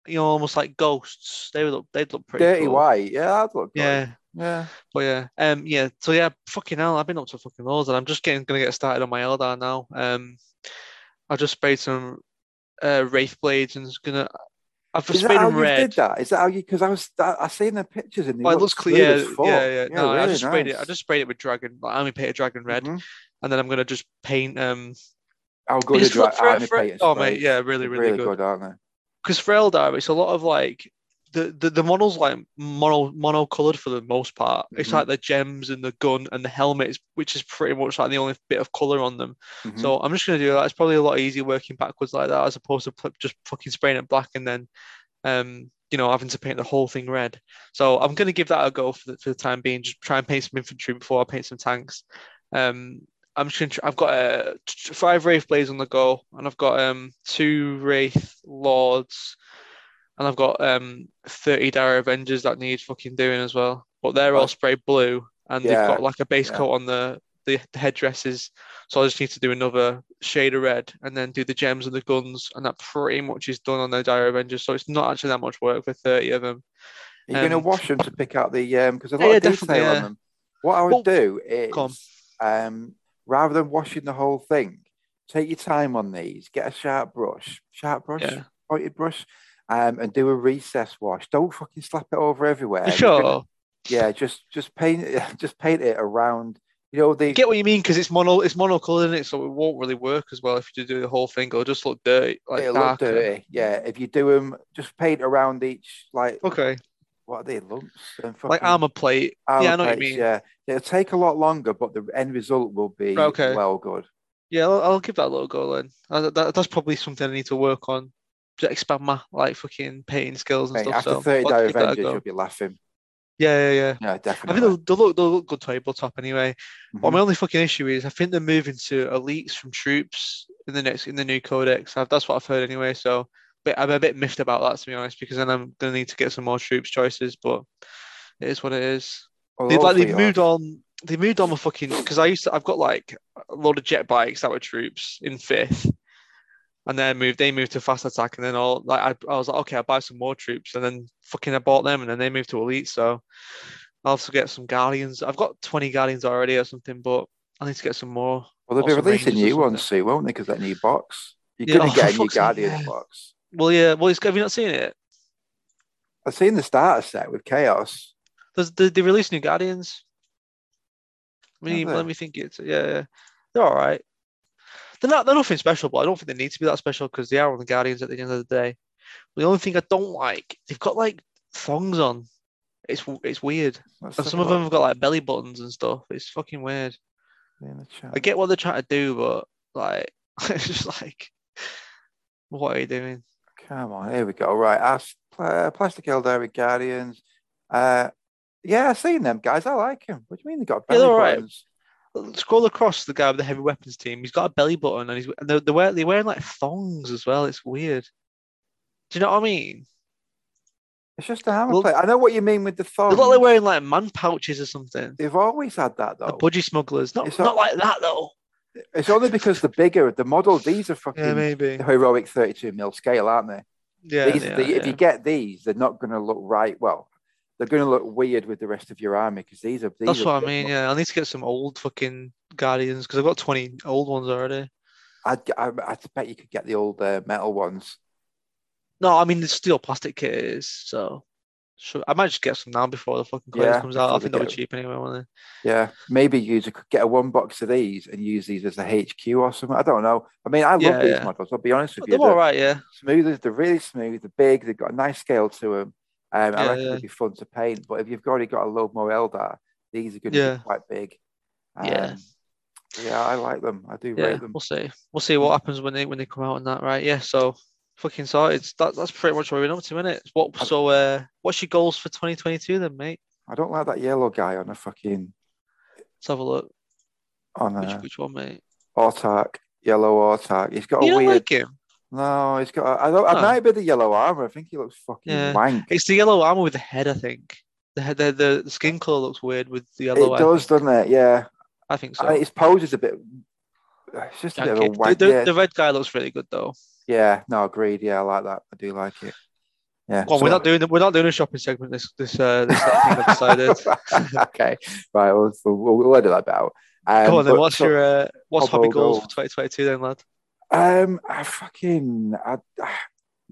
you know, almost like ghosts. They would look, they'd look pretty Dirty cool. white, yeah, that'd look good. Yeah, yeah. But yeah, um, yeah. So yeah, fucking hell, I've been up to fucking loads, and I'm just getting gonna get started on my Eldar now. Um, I just sprayed some uh Wraith blades and it's gonna. I've Is that sprayed how them you red. did that? Is that how you? Because I was, I, I seen the pictures and Well, it look looks clear. as Yeah, yeah, yeah. No, I really just sprayed it. I just sprayed it with dragon, like Army Painter dragon red, Mhm. and then I'm gonna just paint. Um, How good just is dry army for oh mate, yeah, really, They're really, good. aren't they? Because for Eldar, it's a lot of like the the, the models like mono mono colored for the most part. It's Mhm. like the gems and the gun and the helmets, which is pretty much like the only bit of color on them. Mhm. So I'm just gonna do that. It's probably a lot easier working backwards like that as opposed to just fucking spraying it black and then, um, you know, having to paint the whole thing red. So I'm gonna give that a go for the, for the time being. Just try and paint some infantry before I paint some tanks. Um, I'm just gonna. I've got uh, five wraith blades on the go, and I've got um two wraith lords, and I've got um 30 Dire Avengers that need fucking doing as well. But they're all sprayed blue, and Yeah, they've got like a base yeah. coat on the, the the headdresses. So I just need to do another shade of red and then do the gems and the guns, and that pretty much is done on the Dire Avengers. So it's not actually that much work for 30 of them. You're you going to Um, wash them to pick out the um? Because a Yeah, lot yeah, of detail yeah. on them. What I would Well, do is, um, rather than washing the whole thing, take your time on these. Get a sharp brush, sharp brush, Yeah. pointed brush, um, and do a recess wash. Don't fucking slap it over everywhere. You're gonna- sure. yeah, just just paint it, *laughs* just paint it around. You know the I get what you mean because it's mono it's monocolored in it, so it won't really work as well if you do the whole thing. It'll just look dirty, like it'll look dirty. Yeah, if you do them, just paint around each like Okay, what are they lumps and like armor plate. armor yeah, I know what you mean. Yeah, it'll take a lot longer, but the end result will be okay. well good. Yeah, I'll, I'll give that a little go then. Uh, that, that's probably something I need to work on to expand my like fucking painting skills and Mate, stuff. after so 30 I'll Dire give that a Avengers, you'll be laughing. Yeah, yeah, yeah. Yeah, definitely. I think they'll, they'll look they'll look good tabletop anyway. Well, Mhm. my only fucking issue is I think they're moving to elites from troops in the next in the new codex. I've, that's what I've heard anyway. So, but I'm a bit miffed about that to be honest, because then I'm gonna need to get some more troops choices. But it is what it is. Well, they, like they've moved on. They moved on my fucking because I used to. I've got like a lot of jet bikes that were troops in fifth, and then moved. They moved to fast attack, and then all like I, I was like, okay, I'll buy some more troops, and then fucking I bought them, and then they moved to elite. So I'll also get some guardians. I've got twenty guardians already or something, but I need to get some more. Well, they'll be releasing new ones soon, won't they? Because that new box. You're Yeah, going oh, to get a new Guardians yeah. box. Well, yeah. Well, it's, have you not seen it? I've seen the starter set with Chaos. There's, they, they released new guardians. I mean, let me think. It's yeah, yeah. They're all right. They're not. They're nothing special, but I don't think they need to be that special because they are on the Guardians at the end of the day. The only thing I don't like, they've got like thongs on. It's it's weird, Let's and some of them have got like belly buttons and stuff. It's fucking weird. in the chat. I get what they're trying to do, but like, *laughs* it's just like, what are you doing? Come on, here we go. Right, As, pl- Plastic Aeldari Guardians. Uh, yeah, I've seen them guys. I like him. What do you mean they got belly they're all right. buttons? Scroll across the guy with the heavy weapons team. He's got a belly button, and he's and they're, they're, wearing, they're wearing like thongs as well. It's weird. Do you know what I mean? It's just a armor Well- plate. I know what you mean with the They thong. look like they're wearing like man pouches or something. They've always had that The though. budgie smugglers. Not It's not not- like that though. It's only because the bigger the model. These are fucking Yeah, maybe. the heroic 32 mil scale, aren't they? Yeah. these, yeah, the, if yeah. you get these, they're not going to look right. Well, they're going to look weird with the rest of your army because these are. These That's are what I mean. ones. Yeah, I need to get some old fucking guardians because I've got twenty old ones already. I'd, I, I bet you could get the old uh, metal ones. No, I mean the steel plastic kit so. Sure, I might just get some now before the fucking clothes Yeah, comes out. I think they they'll be cheap anyway, won't Yeah, maybe you could get a one box of these and use these as a HQ or something. I don't know. I mean, I love Yeah, these yeah. models. I'll be honest they? with They're you. all They're right, yeah. smooth. They're really smooth. They're big. They've got a nice scale to them. Um, I Yeah, reckon yeah. they'd be fun to paint. But if you've already got a load more Eldar, these are going to Yeah. be quite big. Yeah. Um, yeah, I like them. I do Yeah, rate them. we'll see. We'll see what happens when they when they come out on that, right? Yeah. So fucking sorted. That, that's pretty much what we're up to, isn't it? What so uh what's your goals for 2022 then, mate? I don't like that yellow guy on a fucking Let's have a look. on Which, a which one, mate? Autarch, yellow Autarch. He's got You a weird. like him? No, he's got. A, I don't. I might be the yellow armor. I think he looks fucking Yeah. wank. It's the yellow armor with the head, I think. The head, the, the, skin color looks weird with the yellow. It does, doesn't it? Yeah. I think so. I- his pose is a bit. It's just a bit of a wank. the, the, yeah. the red guy looks really good though. Yeah. No, agreed. Yeah, I like that. I do like it. Yeah. Well, so- we're not doing we're not doing a shopping segment this this uh this decided. *laughs* okay. Right. We'll, we'll, we'll edit that out. Um, Go on then. What's so- your uh, what's hobby goals for 2022 then, lad? Um, I fucking I,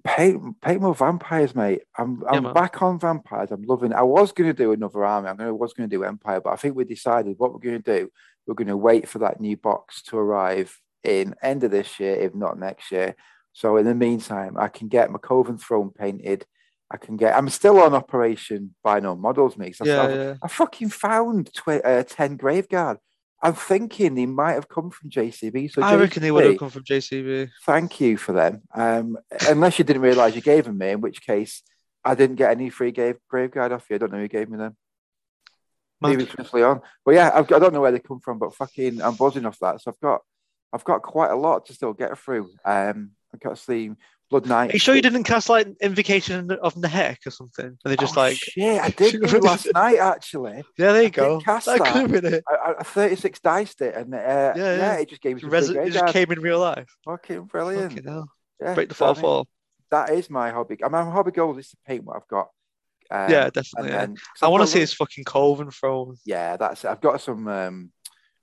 paint paint more vampires, mate. I'm I'm man. back on vampires. I'm loving. It. I was going to do another army. I'm gonna was going to do Empire, but I think we decided what we're going to do. We're going to wait for that new box to arrive in end of this year, if not next year. So in the meantime, I can get my Coven throne painted. I can get. I'm still on Operation No Models, mate. I Yeah, yeah. I fucking found tw- uh, ten Graveguard. I'm thinking they might have come from JCB. So I reckon they would have come from JCB. thank you for them. Um, unless you didn't realize you gave them me, in which case I didn't get any free grave graveguard off you. I don't know who gave me them. Maybe it's on. But yeah, I've, got- I don't know where they come from, but fucking, I'm buzzing off that. So I've got, I've got quite a lot to still get through. Um, Got see Blood Knight. Are you sure you didn't cast like Invocation of Nehek or something? And they just Oh, like, shit, I did *laughs* do it last night actually. yeah, there you did go. cast That that. could have been it. I, I- I 36 diced it, and uh, yeah, yeah. it just gave me Res- it just came in real life. Fucking brilliant. Fucking. Yeah, Break the I fourth wall. That is my hobby. I mean, my hobby goal is to paint what I've got. Um, yeah, definitely. yeah. then I want to see lo- his fucking Coven throne. Yeah, that's it. I've got some. Um,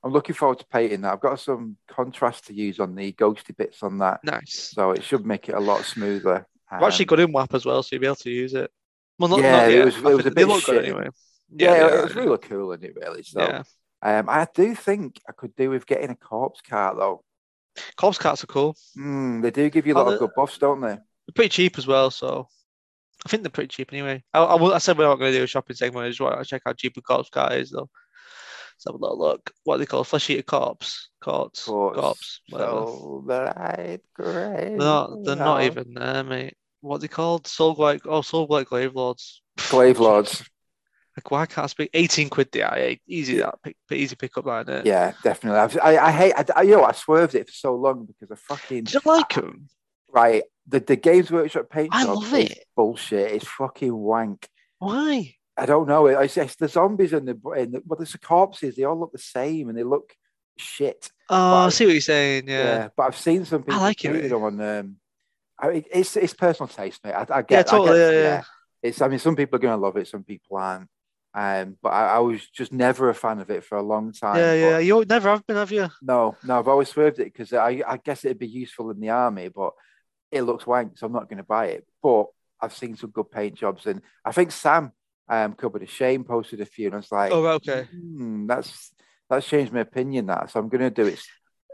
I'm looking forward to painting that. I've got some contrast to use on the ghosty bits on that, Nice. so it should make it a lot smoother. I've actually Um, got in WAP as well, so you'll be able to use it. Well, not, Yeah, not it yet. was- it was a bit look good shit. anyway. Yeah, they it was really cool, isn't it? Really. So, yeah. um, I do think I could do with getting a corpse cart though. Corpse carts are cool. Mm, they do give you a Oh, lot of good buffs, don't they? They're pretty cheap as well, so I think they're pretty cheap anyway. I, I, I said we're not going to do a shopping segment. I just want to check how cheap a corpse cart is, though. Let's have a little look. What do they call flesh eater corpse? Corpse. Corpse. Corpse. Whatever. So bright, great. they're not, they're not even there, mate. What are they called? Soul Blight. Oh, Soul Blight Glaive Lords. Glaive Lords. Like, why can't I speak? 18 quid the IA. Easy that. Pick, easy pick up line there. Yeah, definitely. I've, I, I hate. I, I, you know, I swerved it for so long because I fucking Do you like them? right. The the Games Workshop paint I love is it. bullshit. It's fucking wank. Why? I don't know. It's, it's the zombies and the, and the well, there's the corpses. They all look the same and they look shit. Oh, I see what you're saying. Yeah, Yeah. but I've seen some people I like it. them on. Um, I, it- it's it's personal taste, mate. I, I get. Yeah, totally, get- yeah, yeah. It's. I mean, some people are going to love it. Some people aren't. Um, but I, I was just never a fan of it for a long time. Yeah, yeah. You never have been, have you? No, no, I've always swerved it because I, I guess it'd be useful in the army, but it looks wank, so I'm not going to buy it. But I've seen some good paint jobs, and I think Sam um covered a shame posted a few, and I was like, Oh, okay. "Hmm, that's that's changed my opinion. That so I'm going to do it,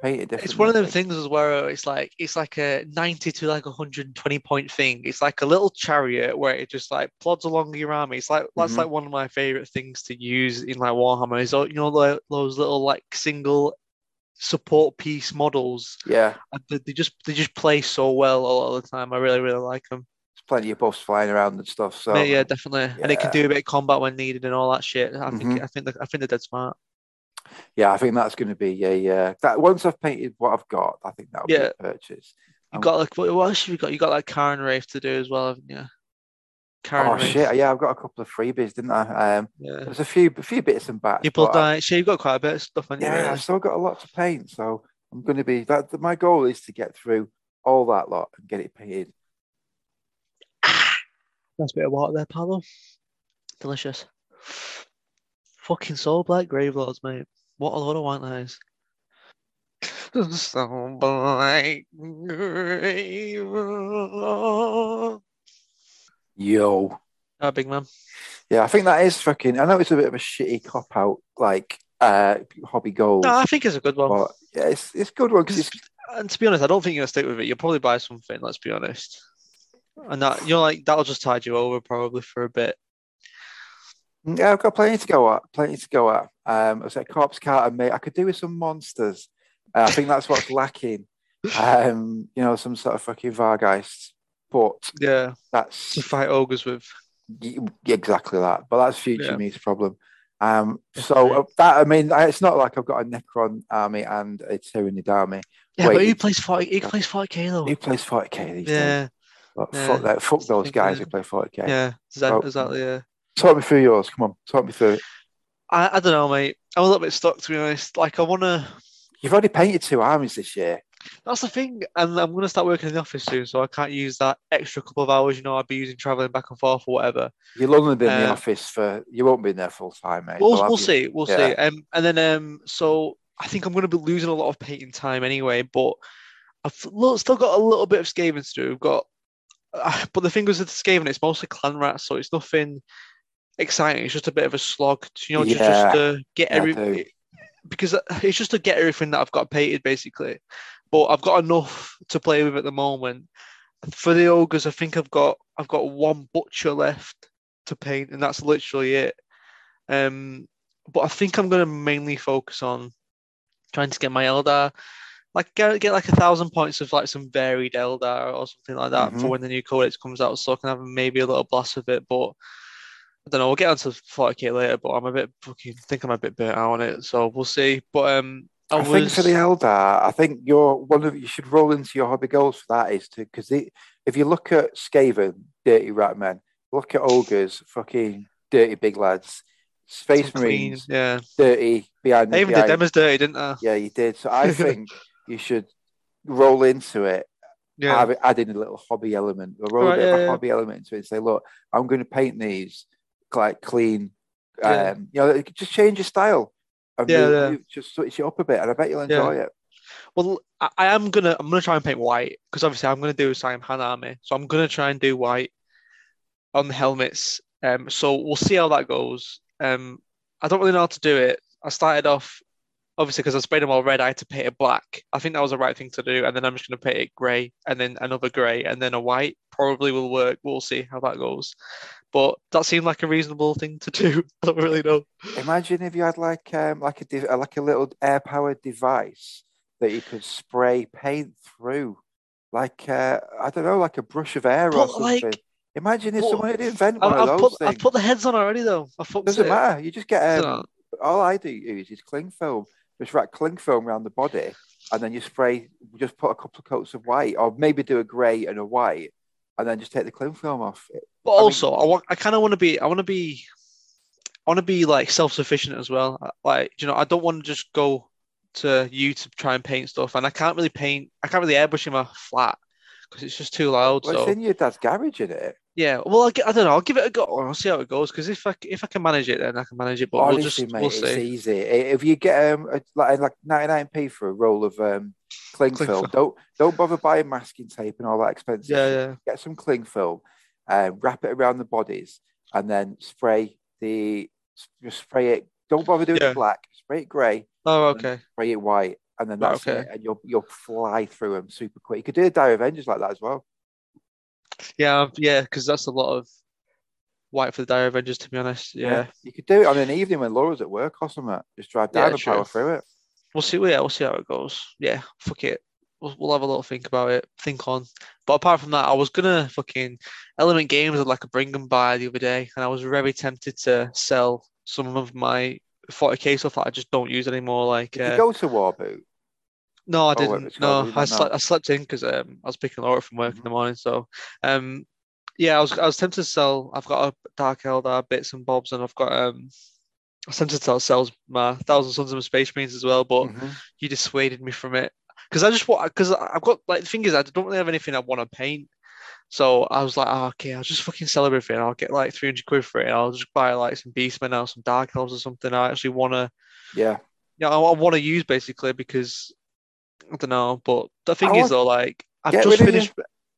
paint it differently. It's one of them things as well. It's like it's like a 90 to like 120 point thing. It's like a little chariot where it just like plods along your army. It's like that's Mhm. like one of my favorite things to use in like Warhammer. Is all- you know tho- those little like single support piece models. Yeah, And They, they just they just play so well a lot of the time. I really really like them. There's plenty of buffs flying around and stuff. So yeah, definitely. And it can do a bit of combat when needed and all that shit. I think Mhm. I think that- I think they're dead smart. yeah, I think that's going to be a uh, that once I've painted what I've got, I think that'll Yeah. be a purchase. You Um, got like what, what else have you got? You got like Cairn Wraith to do as well, haven't you? Cairn Oh Wraith. shit! Yeah, I've got a couple of freebies, didn't I? Um, Yeah. there's a few, a few bits and bats. People die. Sure, you've got quite a bit of stuff on you. Yeah. I've still got a lot to paint, so I'm going to be that. My goal is to get through all that lot and get it painted. Nice bit of water there, Paolo. Delicious. Fucking Soulblight Gravelords, mate. What a load of white lies. Soul black grave lords. Yo, Oh, big man. yeah, I think that is fucking. I know it's a bit of a shitty cop out, like uh hobby goals, No, I think it's a good one. but yeah, it's it's a good one because Because, and to be honest, I don't think you're gonna stick with it. You'll probably buy something. Let's be honest. And that you're like that'll just tide you over probably for a bit. yeah, I've got plenty to go at, plenty to go at. Um, I said corpse cart and mate, I could do with some monsters. Uh, I think that's what's lacking. Um, you know, some sort of fucking Vargeist, but Yeah, that's to fight ogres with. Exactly that. But that's future Yeah. me's problem. Um, so uh, that I mean, I- it's not like I've got a Necron army and a Tyranid army. Yeah, Wait, but who plays forty? Who plays forty k though? Who plays 40k these days? Yeah. fuck that. Fuck those guys who play 40k. yeah, exactly. Oh. exactly yeah. Talk me through yours. Come on, talk me through it. I, I don't know, mate. I'm a little bit stuck to be honest. Like I wanna. You've already painted two armies this year. That's the thing, and I'm gonna start working in the office soon, so I can't use that extra couple of hours. You know, I'd be using traveling back and forth or whatever. You'll only be in the Uh, office for. You won't be in there full time, mate. We'll, we'll see. We'll see. Yeah. Um, and then um, so I think I'm going to be losing a lot of painting time anyway. But I've still got a little bit of Skaven to do. We've got, uh, *sighs* but the thing is with Skaven, it's mostly clan rats, so it's nothing exciting. It's just a bit of a slog. To, you know, just, Yeah. just to get Yeah, every because it's just to get everything that I've got painted basically. But I've got enough to play with at the moment. For the ogres, I think I've got I've got one butcher left to paint, and that's literally it. Um, but I think I'm going to mainly focus on trying to get my Eldar, like get, get like a thousand points of like some varied Eldar or something like that for Mhm. when the new codex comes out, so I can have maybe a little blast of it. But I don't know. We'll get onto 40k later, but I'm a bit fucking think I'm a bit burnt out on it, so we'll see. But um, I, I, was think for the Eldar, I think you're one of you should roll into your hobby goals for that is to because if you look at Skaven, dirty rat men, look at ogres, fucking dirty big lads, Space some clean- Marines, Yeah, dirty behind. they even did behind- them as dirty, didn't they? Yeah, you did. So I *laughs* think you should roll into it, Yeah, have it, add in a little hobby element, or roll Right, a bit of a yeah. hobby element into it and say, look, I'm going to paint these like clean. Yeah. Um, you know, just change your style. And Yeah, move- yeah. move- just switch it up a bit, and I bet you'll Yeah. enjoy it. Well, I, I am gonna I'm gonna try and paint white because obviously I'm gonna do Saim-Hann army, so I'm gonna try and do white on the helmets. Um, so we'll see how that goes. Um, I don't really know how to do it. I started off obviously because I sprayed them all red. I had to paint it black. I think that was the right thing to do, and then I'm just gonna paint it grey, and then another grey, and then a white. Probably will work. We'll see how that goes. But that seemed like a reasonable thing to do. *laughs* I don't really know. Imagine if you had like um, like a de- like a little air powered device that you could spray paint through, like uh, I don't know, like a brush of air or something. like, Imagine if but someone had invented one of I've those put things. I've put the heads on already though. I fucked Doesn't it. matter. You just get um, all I do use is cling film. Just wrap cling film around the body, and then you spray. Just put a couple of coats of white, or maybe do a grey and a white, and then just take the cling film off. But I mean- also, I want, I kind of want to be, I want to be, I want to be like self-sufficient as well. Uh, like, you know, I don't want to just go to you to try and paint stuff, and I can't really paint, I can't really airbrush in my flat because it's just too loud. Well, so it's in your dad's garage, in it. Yeah, well, I, I don't know, I'll give it a go. I'll see how it goes because if I if I can manage it, then I can manage it. But we'll Honestly, just mate, we'll it's see. easy. If you get um a, like like ninety nine p for a roll of um cling, Cling film, film. don't don't bother buying masking tape and all that expensive. Yeah, yeah, Get some cling film, um, wrap it around the bodies, and then spray the just spray it. Don't bother doing Yeah. it black. Spray it grey. Oh, okay. Spray it white, and then Right, that's okay. it. And you'll you'll fly through them super quick. You could do a Dire Avengers like that as well. Yeah, yeah, because that's a lot of white for the Dire Avengers, to be honest. Yeah, You could do it on an evening when Laura's at work or something. Just drive Yeah, down and true. power through it. we'll see. Yeah, we'll see how it goes. Yeah, fuck it. We'll, we'll have a little think about it, think on. But apart from that, I was gonna fucking Element Games had like a bring and buy the other day, and I was very tempted to sell some of my 40k stuff that I just don't use anymore. Like, Did uh, you go to Warboot? No, I Oh, didn't. No, called, did you I slept. I slept in because um, I was picking Laura from work in Mhm. the morning. So, um, yeah, I was I was tempted to sell. I've got a Dark Eldar, bits and bobs, and I've got um, I was tempted to sell my Thousand Sons of Space Marines as well, but Mhm. you dissuaded me from it because I just want because I've got like the thing is I don't really have anything I want to paint. So I was like, oh, okay, I'll just fucking sell everything. I'll get like 300 quid for it. and I'll just buy like some Beastmen or some Dark Elves or something. I actually want to, Yeah. you know, I, want to use basically because I don't know. But the thing I is though, like I've just your- finished.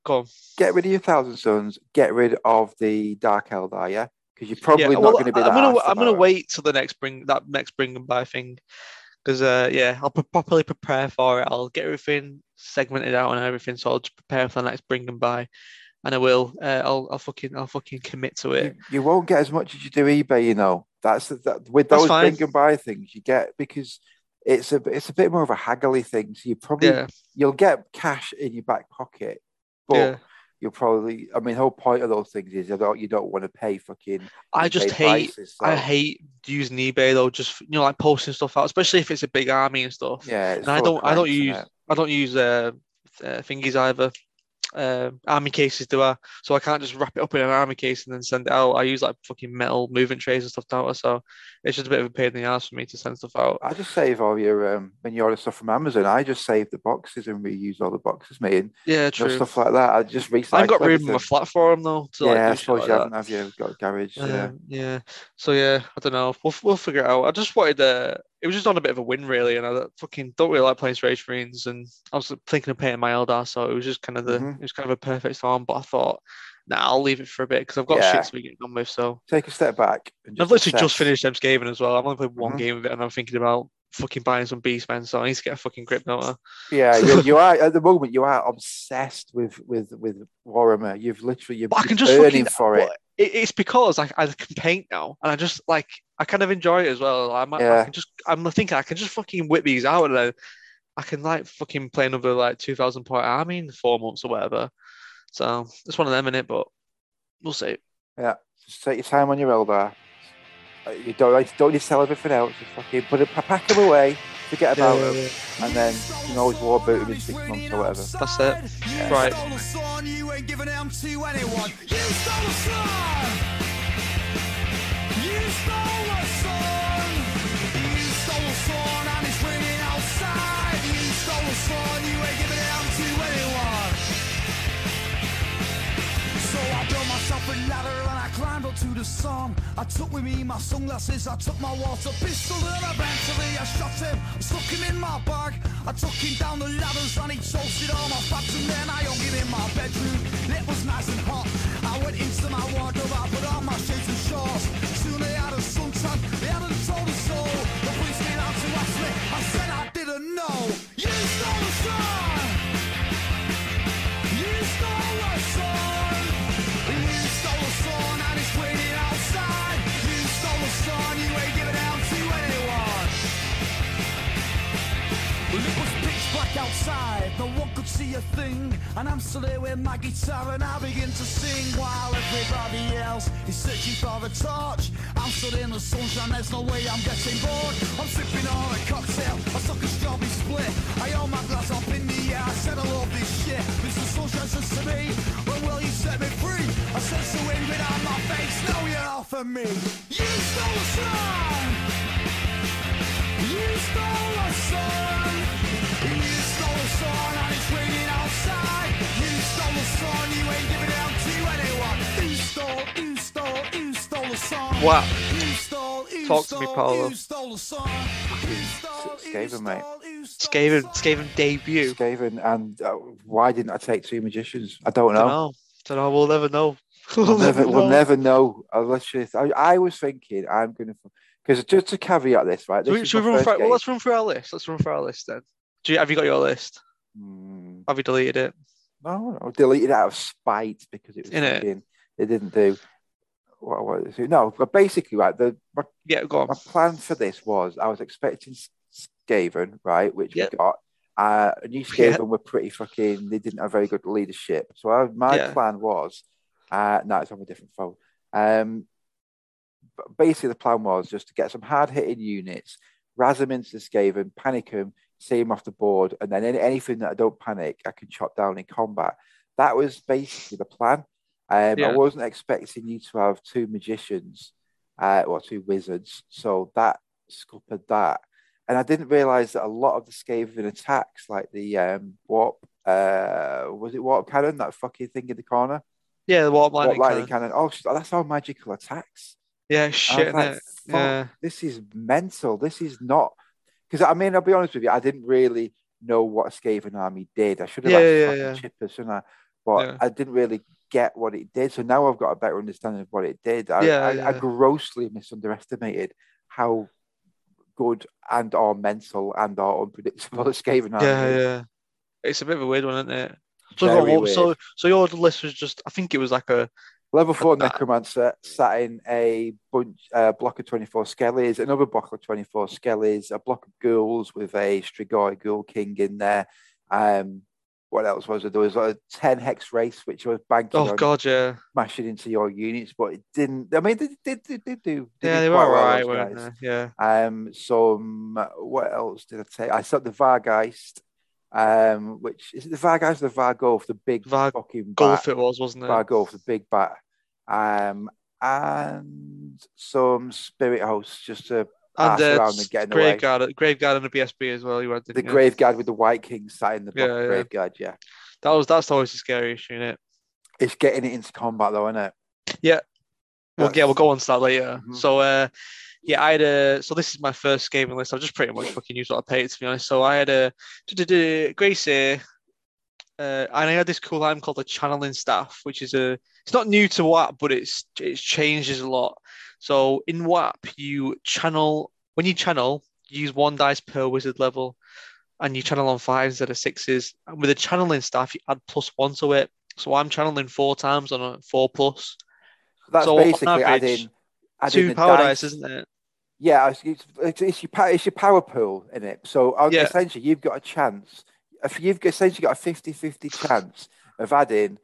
Go on. Get rid of your Thousand Sons. Get rid of the Dark Eldar, yeah? Because you're probably Yeah, not going to be I'm gonna I'm gonna wait till the next bring that next bring and buy thing because uh yeah I'll pro- properly prepare for it. I'll get everything segmented out and everything, so I'll just prepare for the next bring and buy, and I will. Uh, I'll I'll fucking I'll fucking commit to it. you won't get as much as you do eBay, you know. That's that, with those bring and buy things you get because it's a it's a bit more of a haggly thing. So you probably Yeah, you'll get cash in your back pocket, but yeah. you'll probably I mean the whole point of those things is you don't you don't want to pay fucking I just hate prices, I hate using eBay though. Just you know like posting stuff out, especially if it's a big army and stuff. yeah. And I don't I don't use innit? I don't use uh, uh thingies either. Um, army cases do I? So I can't just wrap it up in an army case and then send it out. I use like fucking metal movement trays and stuff down So it's just a bit of a pain in the ass for me to send stuff out. I just save all your um, when you order stuff from Amazon. I just save the boxes and reuse all the boxes, mate, and Yeah, true. stuff like that. I just recycle. I have got room in my flat for them though. To, like, yeah, I suppose like you haven't, have you? Got a garage. yeah. Um, yeah. So yeah, I don't know. We'll we'll figure it out. I just wanted uh it was just on a bit of a win really, and I fucking don't really like playing Space Marines, and I was thinking of painting my Eldar, so it was just kind of the Mhm. it was kind of a perfect storm. But I thought, nah, I'll leave it for a bit because I've got Yeah. shit to be getting on with. So Take a step back. And I've literally just assess. finished M Skaven as well. I've only played one Mhm. game of it, and I'm thinking about fucking buying some Beastmen. So I need to get a fucking grip, don't I? Yeah, you, you are at the moment. You are obsessed with with with Warhammer. You've literally you're, But I can just fucking for it. It, it's because I, I can paint now, and I just like I kind of enjoy it as well. I, might, I can just I'm thinking I can just fucking whip these out, and I can like fucking play another like two thousand point army in four months or whatever. So it's one of them in it, but we'll see. Yeah, just take your time on your Eldar. You don't like don't need to sell everything else. Just fucking put it, pack them away, Forget about yeah, him, yeah. and then you can always war about him in six months or whatever. That's it. You Right. stole the sun, you ain't giving them to anyone. You stole the sun. You stole the sun. You stole the sun and it's raining outside. You stole the sun, you ain't giving them to anyone. So I built myself a I to the sun. I took with me my sunglasses, I took my water pistol and eventually I shot him. I stuck him in my bag. I took him down the ladders and he toasted all my fats and then I hung him in my bedroom. It was nice and hot. I went into my wardrobe, I put on my shades and shorts. Soon they had a suntan, they hadn't told a soul. The police came out to ask me, I said I didn't know. You stole the sun! Outside, no one could see a thing. And I'm still there with my guitar and I begin to sing while everybody else is searching for a torch. I'm stood in the sunshine, there's no way I'm getting bored. I'm sipping on a cocktail, I suck a strawberry split. I hold my glass up in the air, I said I love this shit. Mr. Sunshine says to me, when will you set me free? I said to him without my face, no you're off of me. You stole the sun! You stole the sun. Wow. You you Talk to me, Paolo. You stole the sun. You stole, you Skaven, mate. you Skaven. Skaven debut. Skaven, and uh, why didn't I take two magicians? I don't Don't know. know. Don't know. We'll never know. *laughs* We'll never, we'll know. never know. I, literally, I, I was thinking I'm going to, because just to caveat this, right? Should we, should we run through, well, let's run through our list. Let's run through our list then. Do you, have you got your list? Mm, Have you deleted it? no, no, deleted out of spite because it was Innit? fucking, it didn't do. What, what it? No, but basically, right. The my, Yeah, go on. my plan for this was I was expecting Skaven, right, which Yep. we got. Uh, New Yeah. Skaven were pretty fucking. They didn't have very good leadership. So I, my Yeah. plan was, uh, no, it's on a different phone. Um, but basically, the plan was just to get some hard hitting units, razz them into the Skaven, panic them, see them off the board, and then anything that I don't panic, I can chop down in combat. That was basically the plan. Um, Yeah. I wasn't expecting you to have two magicians, uh, or two wizards, so that scuppered that. And I didn't realize that a lot of the Skaven attacks, like the um, warp, uh, was it warp cannon, that fucking thing in the corner? Yeah, the warp lightning. Warp lightning cannon. cannon. Oh, that's all magical attacks. Yeah, shit. like, innit? "Fuck, Yeah. this is mental. This is not because I mean, I'll be honest with you, I didn't really know what a Skaven army did. I should have Yeah, had yeah, yeah. chippers, shouldn't I? But Yeah. I didn't really get what it did. So now I've got a better understanding of what it did. I, Yeah, I, I grossly misunderestimated how good and or mental and or unpredictable a Skaven army Yeah, is. yeah. It's a bit of a weird one, isn't it? So, so, so your list was just, I think it was like a, Level four Uh, necromancer sat in a bunch, uh, block of 24 skellies, another block of 24 skellies, a block of ghouls with a Strigoi ghoul king in there. Um, what else was there? There was a 10 hex wraiths, which was banking oh on god, yeah, smashing into your units, but it didn't. I mean, they did, they, did do. yeah, did they were well, alright, weren't they? Yeah, Um, some what else did I take? I saw the Vargeist, um, which is it the Vargeist or the Vargulf, the big Var- fucking bat. golf it was, wasn't it? Vargulf, the big bat, um, and some spirit hosts just to and uh, around and get in the way. Graveguard, Graveguard and the BSB as well. You had The grave guard with the Wight King sat in the Yeah, yeah. grave guard. Yeah, That was that's always the scariest unit. it's getting it into combat though, isn't it? Yeah. Well, yeah, we'll go on to that later. Mhm. So, uh, yeah, I had a. So this is my first gaming list. I've just pretty much fucking used what I paid to be honest. So I had a Grey Seer, uh, and I had this cool item called the channeling staff, which is a. It's not new to WAP, but it's it's changes a lot. So in WAP, you channel when you channel, you use one dice per wizard level, and you channel on fives instead of sixes. And with the channeling staff, you add plus one to it. So I'm channeling four times on a four plus. That's So basically average, adding, adding Two power dice, dice, isn't it? Yeah, it's, it's, it's, it's your power, it's your power pool in it. So uh, Yeah. essentially, you've got a chance. If you've got- essentially got a 50-50 chance of adding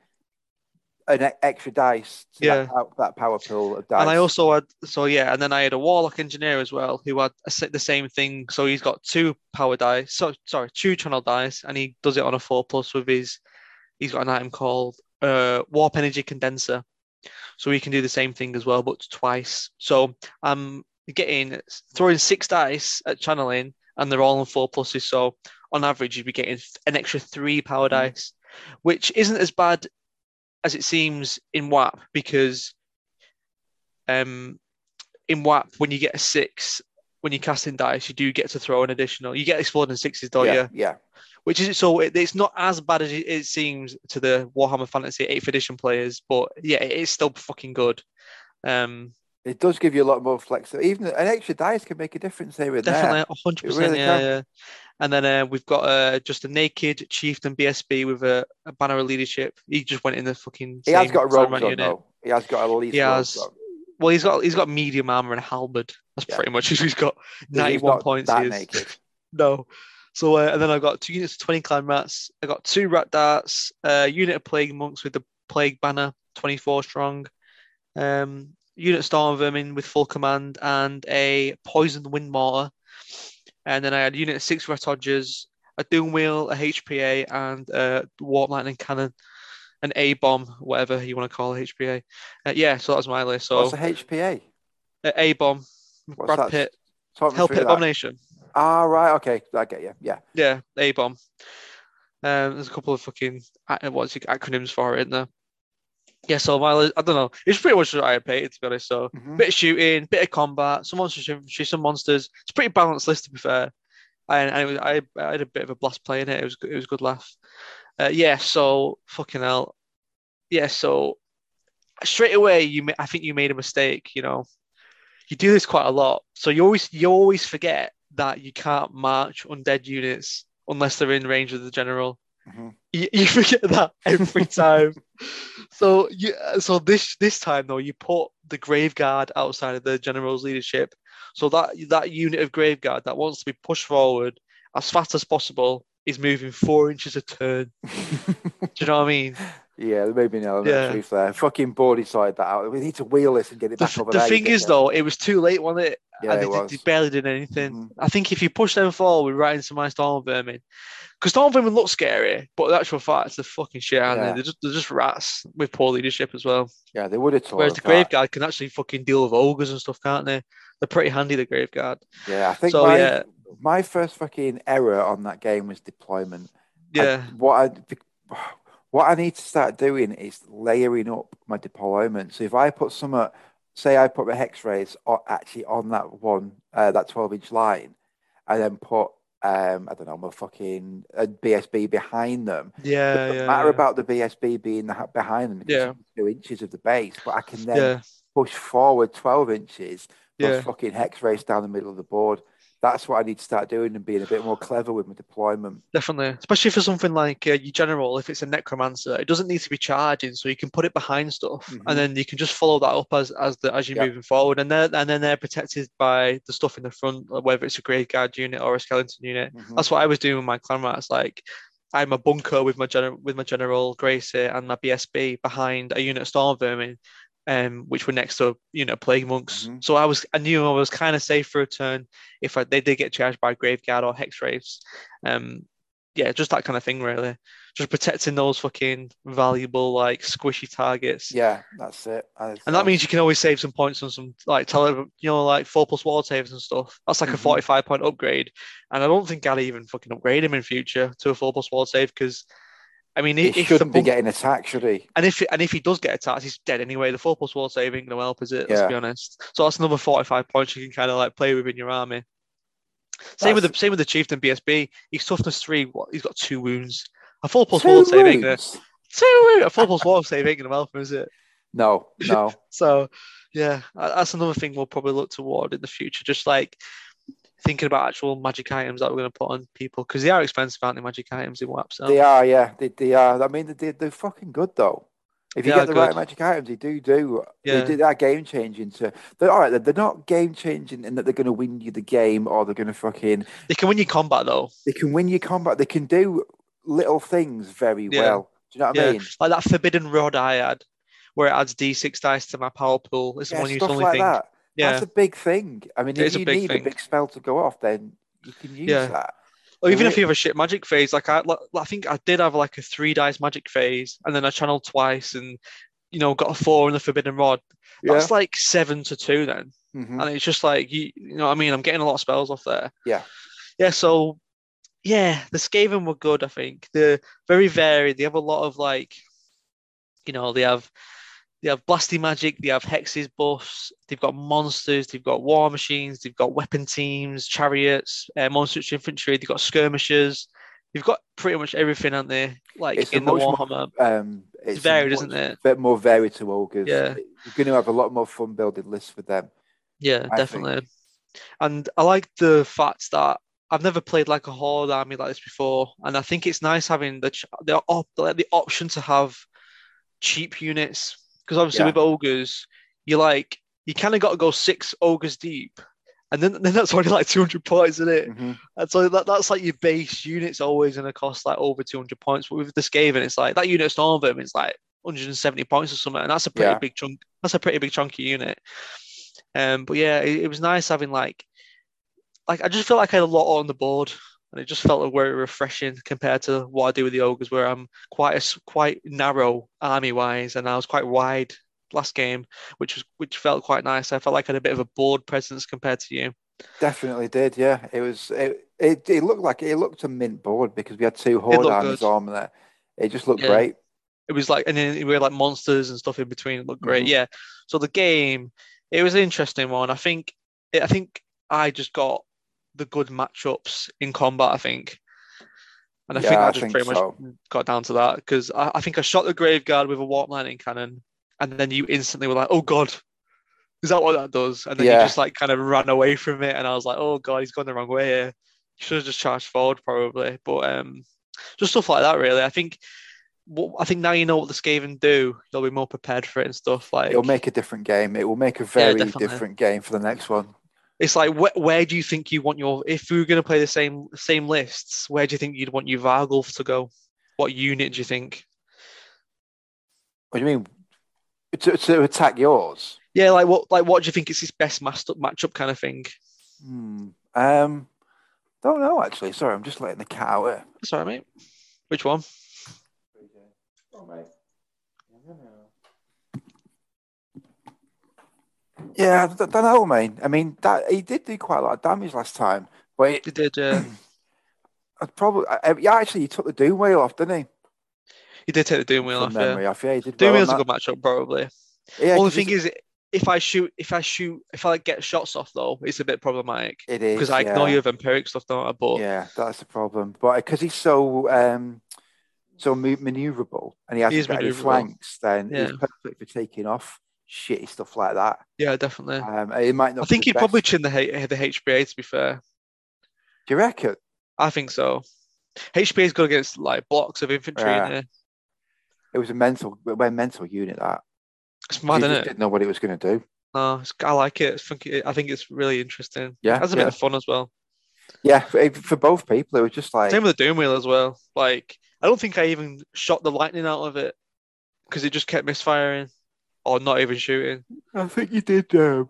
an extra dice to Yeah. that, that power pool of dice. And I also had so yeah, and then I had a warlock engineer as well who had a, the same thing. So he's got two power dice, so sorry, two channel dice, and he does it on a four plus with his. He's got an item called uh, warp energy condenser, so he can do the same thing as well, but twice. So I'm getting throwing six dice at channeling, and they're all on four pluses. So on average, you'd be getting an extra three power Mhm. dice, which isn't as bad as it seems in WAP because um in WAP when you get a six when you're casting dice you do get to throw an additional you get exploding sixes don't yeah, you yeah. which is so it, it's not as bad as it, it seems to the Warhammer Fantasy 8th edition players but yeah it is still fucking good um It does give you a lot more flexibility. Even an extra dice can make a difference here and definitely there. 100% really yeah, yeah and then uh, we've got uh, just a naked chieftain BSB with a, a banner of leadership he just went in the fucking He has got robes on unit. though. He has got a least He has. on. Well, he's got he's got medium armor and a halberd. That's Yeah. pretty much who *laughs* he's got. He's Ninety-one not points. That naked. *laughs* No. So uh, and then I've got two units of twenty clan rats. I got two rat darts. A unit of plague monks with the plague banner, twenty-four strong. Um, unit storm vermin with full command and a poisoned wind mortar. And then I had unit six retodgers, a doom wheel, a HPA, and a warp lightning cannon, an A bomb, whatever you want to call a HPA. Uh, yeah, so that was my list. So What's a HPA? A bomb, Brad that? Pitt, Hell Pit. Abomination. Ah, right. Okay, I get you. Yeah. Yeah, A bomb. Um, there's a couple of fucking what's it, acronyms for it in there. Yeah, so my I don't know. It's pretty much what I paid to be honest. So Mhm. bit of shooting, bit of combat, some monsters, infantry, some monsters. It's a pretty balanced list to be fair. And, and it was, I, I had a bit of a blast playing it. It was it was a good laugh. Uh, yeah, so fucking hell. Yeah, so straight away you I think you made a mistake. You know, you do this quite a lot, so you always you always forget that you can't march undead units unless they're in range of the general. Mhm. You, *laughs* you forget that every time. so you so this this time though you put the grave guard outside of the general's leadership. So that that unit of grave guard that wants to be pushed forward as fast as possible is moving four inches a turn. *laughs* Do you know what I mean? Yeah, there may be an element Yeah. there. Fucking Bordy sorted that out. We need to wheel this and get it The, back f- over the there. you thing is dickhead. though, it was too late, wasn't it? yeah, and it was. barely did anything. Mhm. I think if you push them forward we're right into my storm vermin, because storm vermin look scary, but the actual fact they're fucking shit, aren't Yeah. they? They're just they're just rats with poor leadership as well. Yeah, they would have told Whereas the grave guard can actually fucking deal with ogres and stuff, can't they? They're pretty handy, the grave guard. Yeah, I think So my, yeah, my first fucking error on that game was deployment. I- yeah, what I what I need to start doing is layering up my deployment. So if I put some, uh, say I put my hex wraiths actually on that one, uh, that twelve inch line, and then put um, I don't know, my fucking uh, BSB behind them. yeah, it doesn't yeah, matter yeah. about the BSB being the, behind them Yeah. two inches of the base, but I can then yeah, push forward twelve inches. Those yeah. fucking hex wraiths down the middle of the board. That's what I need to start doing and being a bit more clever with my deployment. Definitely, especially for something like uh, your general, if it's a necromancer, it doesn't need to be charging, so you can put it behind stuff, Mhm. and then you can just follow that up as as the as you're Yeah. moving forward, and then and then they're protected by the stuff in the front, whether it's a grave guard unit or a skeleton unit. Mhm. That's what I was doing with my clan rats. Like I'm a bunker with my general with my general Grey Seer and my BSB behind a unit of storm vermin, um, which were next to you know plague monks. Mhm. So I was I knew I was kind of safe for a turn if I, they did get charged by grave guard or hex wraiths. Um, yeah, just that kind of thing really. Just protecting those fucking valuable like squishy targets. Yeah, that's it. And that means you can always save some points on some like tele, you know, like four plus ward saves and stuff. That's like a Mhm. 45 point upgrade. And I don't think I'd even fucking upgrade him in future to a four plus ward save because I mean he shouldn't be getting attacked, should he? and if and if he does get attacked, he's dead anyway. The four plus ward save ain't gonna help, is it? Let's Yeah. be honest. So that's another 45 points you can kind of like play with in your army. Same with the same with the chieftain BSB. He's toughness three. What he's got two wounds. A four plus save ain't gonna wounds? two. A four plus save ain't gonna help is it? No, no. *laughs* So, yeah, that's another thing we'll probably look toward in the future. Just like thinking about actual magic items that we're going to put on people because they are expensive, aren't they? Magic items in WAP. So, They are, yeah. They, they are. I mean, they, they're fucking good though. If you They get the right magic items, they do do. Yeah. They do that game changing. To they're all right. They're, not game changing in that they're going to win you the game or they're going to fucking. they can win you combat though. They can win you combat. They can do little things very Yeah. well. Do you know what I mean? like that forbidden rod I had. where it adds D6 dice to my power pool. It's Yeah, one use only like thing. that. Yeah. That's a big thing. I mean, It if you need thing. a big spell to go off, then you can use Yeah. that. Or even if you have a shit magic phase, like I, like, I think I did have like a three dice magic phase, and then I channeled twice, and you know got a four in the forbidden rod. That's like seven to two then, Mhm. and it's just like you, you know, I mean, I'm getting a lot of spells off there. Yeah. yeah. So yeah, the Skaven were good. I think they're very varied. They have a lot of like, you know, they have they have blasty magic, they have hexes buffs, they've got monsters, they've got war machines, they've got weapon teams, chariots, uh, monsters infantry, they've got skirmishers. They've got pretty much everything, aren't they? Like It's in the much more- Warhammer. Um, it's, a varied, isn't it? A bit more varied to ogres. Yeah. You're going to have a lot more fun building lists for them. Yeah, I definitely. And I like the fact that I've never played like a horde army like this before, and I think it's nice having the ch- the op- the option to have cheap units because obviously Yeah. with ogres, you like you kind of got to go six ogres deep, and then then that's only like two hundred points in it. Mhm. And so that, that's like your base unit's always going to cost like over 200 points. But with the Skaven, it's like that unit Stormvermin is like 170 points or something. And that's a pretty Yeah. big chunk. That's a pretty big chunky unit. Um, but yeah, it, it was nice having like, like I just feel like I had a lot on the board. And it just felt very refreshing compared to what I do with the ogres, where I'm quite a quite narrow army wise, and I was quite wide last game, which was which felt quite nice. I felt like I had a bit of a board presence compared to you. Definitely did. Yeah, it was. It, it it looked like it looked a mint board because we had two horde armies good. on there. It just looked Yeah. great. it was like and then we had like monsters and stuff in between it looked great Mhm. yeah so the game it was an interesting one i think i think i just got the good matchups in combat i think and i think Yeah, i I just think pretty much got down to that because I, I think i shot the grave guard with a warp lightning cannon and then you instantly were like oh god is that what that does and then you just like kind of ran away from it and i was like oh god he's gone the wrong way here should have just charged forward probably but um just stuff like that really i think what I think now you know what the Skaven do, you'll be more prepared for it and stuff. Like It'll make a different game. It will make a very definitely. different game for the next one. It's like wh- where do you think you want your if we were going to play the same same lists? Where do you think you'd want your Vargulf to go? What unit do you think? What do you mean? To, to attack yours? Yeah, like what like what do you think is his best matchup matchup kind of thing? Hmm. Um. Don't know actually. Sorry, I'm just letting the cat out here. That's all right, mate. Which one? Oh, mate. Yeah, I don't know, man. I mean, that he did do quite a lot of damage last time, but it, You did. Uh, *clears throat* I'd probably uh, yeah. Actually, he took the doom wheel off, didn't he? He did take the Doom Wheel off. Yeah, off. Yeah, he did. well Doom on Wheel's a good matchup, probably. Yeah, Only 'cause thing is, if I shoot, if I shoot, if I like get shots off though, it's a bit problematic it is because I know you have vampiric stuff, don't I? But Yeah, that's the problem. But because he's so um so maneuverable and he He got any manoeuvrable. flanks, then Yeah. he's perfect for taking off shitty stuff like that. yeah, definitely. Um, it might not. I think he'd probably chin the the HBA. To be fair, Do you reckon? I think so. HBA's good against like blocks of infantry. Yeah. innit? It was a mental, a mental unit that. It's mad, it? didn't know what it was going to do. No, it's, I like it. I think I think it's really interesting. Yeah, it has a yeah. bit of fun as well. Yeah, for, for both people, it was just like Same with the Doom Wheel as well. Like I don't think I even shot the lightning out of it because it just kept misfiring or not even shooting. I think you did. Um,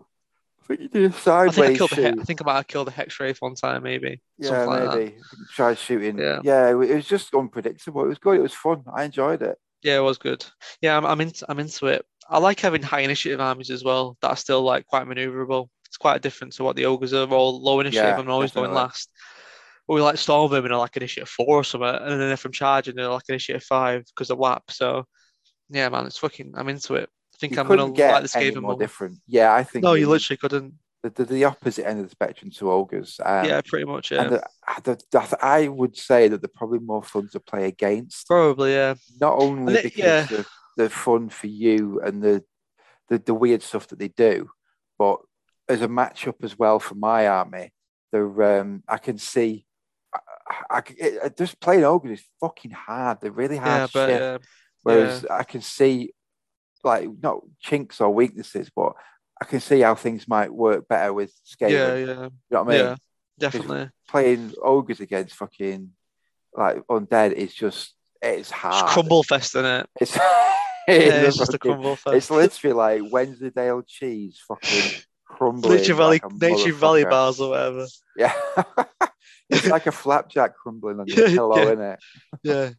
I think you did a I think I killed he- shoot. I think I might have killed the Hex Wraith one time, maybe. Yeah, Something like maybe tried shooting. Yeah. Yeah, it, was just unpredictable. It was good. It was fun. I enjoyed it. Yeah, it was good. Yeah, I'm, I'm into I'm into it. I like having high initiative armies as well that are still like quite maneuverable. It's quite different to what the ogres are all low initiative Yeah, and always going last. But we like Stormvermin are like initiative four or something, and then if I'm charging, they're like initiative five because of WAP. So yeah, man, it's fucking. I'm into it. Think You I'm couldn't get like this game more more. different. Yeah, I think No, you literally couldn't. the, the, the opposite end of the spectrum to ogres. Um, yeah, pretty much. Yeah, And the, the, the, I would say that they're probably more fun to play against, probably. Yeah, not only it- because yeah. fun for you and the, the the weird stuff that they do, but as a matchup as well for my army, they're um, I can see. I, I, I- just playing ogres is fucking hard. They're really hard yeah, to but shift. yeah, Whereas I can see, like, not chinks or weaknesses, but I can see how things might work better with yeah, scaling. yeah, You know what I mean? yeah, definitely. Playing ogres against fucking like undead is just it's hard. It's crumble fest isn't it. It's *laughs* it's just a crumble fest. It's literally like Wensleydale cheese fucking *sighs* crumbling. Nature Valley, like Nature Valley bars or whatever. Yeah. *laughs* it's like a flapjack crumbling on *laughs* Yeah, your pillow, yeah. isn't it? Yeah.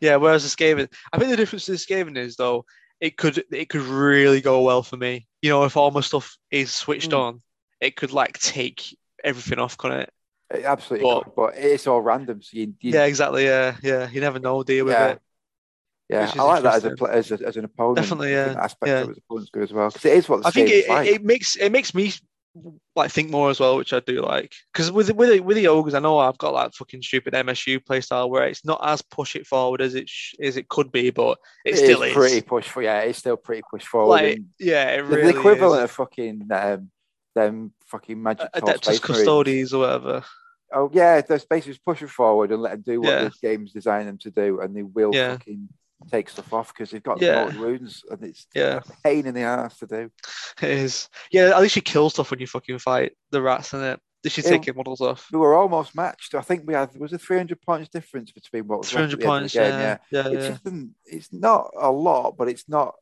Yeah, whereas the Skaven, I think the difference with the Skaven is though, it could it could really go well for me. You know, if all my stuff is switched Mm. on, it could like take everything off, couldn't it? It absolutely But- could, but it's all random. So you, you Yeah, exactly. Yeah, yeah. You never know, you, with Yeah. it? yeah, I like that as a, as, a as an opponent. Definitely, yeah, Aspect yeah. of his opponent's good as well because it is what the I think it, it makes it makes me like think more as well, which I do like. Because with with the, with the ogres, I know I've got that fucking stupid MSU playstyle where it's not as push it forward as it sh- as it could be, but it, It still is is. pretty push for yeah. It's still pretty push forward. like yeah, it the, really the equivalent is. of fucking um, them fucking magic Adeptus Space Custodes or whatever. Oh yeah, they're basically just push it forward and let them do what Yeah. the game's designed them to do, and they will Yeah. fucking take stuff off because they've got Yeah. yeah. wounds, and it's Yeah, a pain in the ass to do. it is. Yeah, at least you kill stuff when you fucking fight the rats in it. They should take your models off. We were almost matched. I think we had was a three hundred points difference between what was Three hundred the end of points. game, Yeah, yeah, It's yeah. just an, it's not a lot, but it's not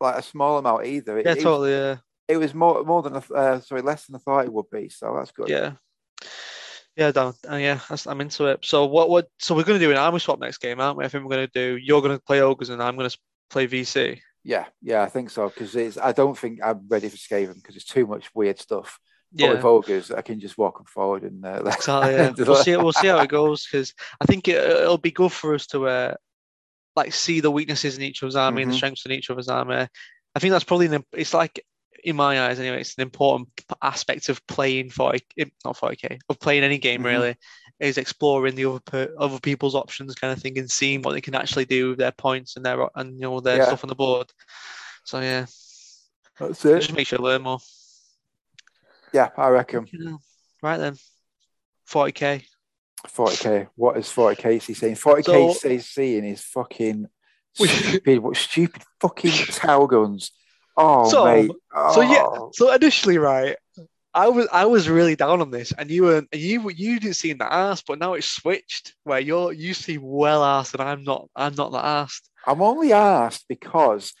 like a small amount either. It, Yeah, it was- totally. Yeah, it was more more than a, uh, sorry less than I thought it would be. So that's good. yeah. Yeah, Dan. Uh, yeah, I'm into it. So what? What? So we're gonna do an army swap next game, aren't we? I think we're gonna do. You're gonna play ogres and I'm gonna play VC. yeah, yeah, I think so because it's. I don't think I'm ready for Skaven because it's too much weird stuff. But Yeah, with ogres, I can just walk them forward and Uh, *laughs* exactly. Yeah. we'll see. We'll see how it *laughs* goes because I think it, it'll be good for us to uh, like see the weaknesses in each other's army and the Mhm. strengths in each other's army. I think that's probably an, it's like in my eyes anyway. It's an important aspect of playing 40 eh, not 40k of playing any game Mhm. really is exploring the other per, other people's options kind of thing and seeing what they can actually do with their points and their and you know their Yeah. stuff on the board. So yeah, That's it just makes you learn more. Yeah, I reckon Right then, 40k. 40k. What is 40k? Is he saying 40k? So- says seeing is fucking *laughs* stupid. what stupid fucking *laughs* Tau guns? Oh So- mate. so yeah, Oh. So initially, right, I was I was really down on this, and you were and you you didn't seem that asked, but now it's switched where you're you seem well asked, and I'm not I'm not that asked. I'm only asked because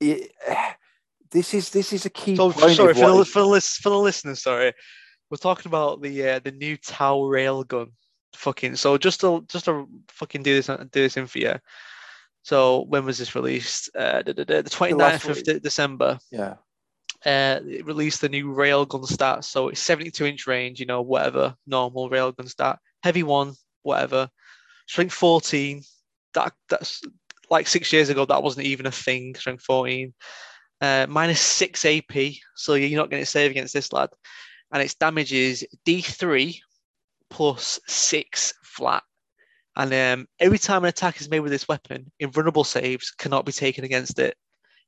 it, *sighs* this is this is a key So point. sorry for the for the lis- for the listeners, sorry, we're talking about the uh, the new Tau railgun. Fucking so just to just to fucking do this do this in for you. So when was this released? Uh, da- da, the 29th of de- December. yeah. uh, it released the new railgun stats. So it's 72 inch range, you know, whatever, normal railgun stat. Heavy one, whatever. Strength 14. That that's like six years ago, that wasn't even a thing. Strength 14. Uh, minus six AP, so you're not going to save against this lad. And its damage is D3 plus six flat. And um, every time an attack is made with this weapon, invulnerable saves cannot be taken against it.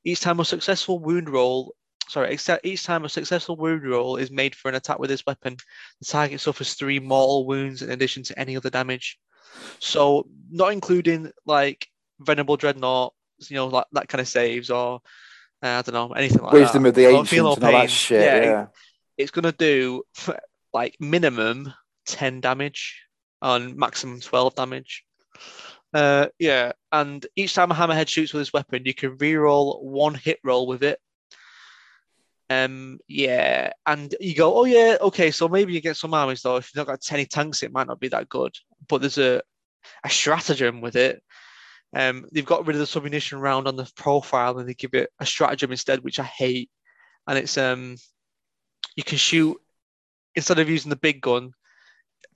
Each time a successful wound roll sorry, each time a successful wound roll is made for an attack with this weapon, the target suffers three mortal wounds in addition to any other damage. So, not including like Venerable Dreadnought, you know, like that kind of saves or uh, I don't know, anything like Wisdom that. of the ancients and all that shit. Yeah, Yeah. it- it's gonna do *laughs* like minimum 10 damage on maximum 12 damage. Uh, yeah, and each time a hammerhead shoots with this weapon, you can reroll one hit roll with it. Um, yeah, and you go, oh yeah, okay, so maybe you get some armies though. If you've not got any tanks, it might not be that good. But there's a a stratagem with it. Um, they've got rid of the submunition round on the profile and they give it a stratagem instead, which I hate. And it's um, you can shoot instead of using the big gun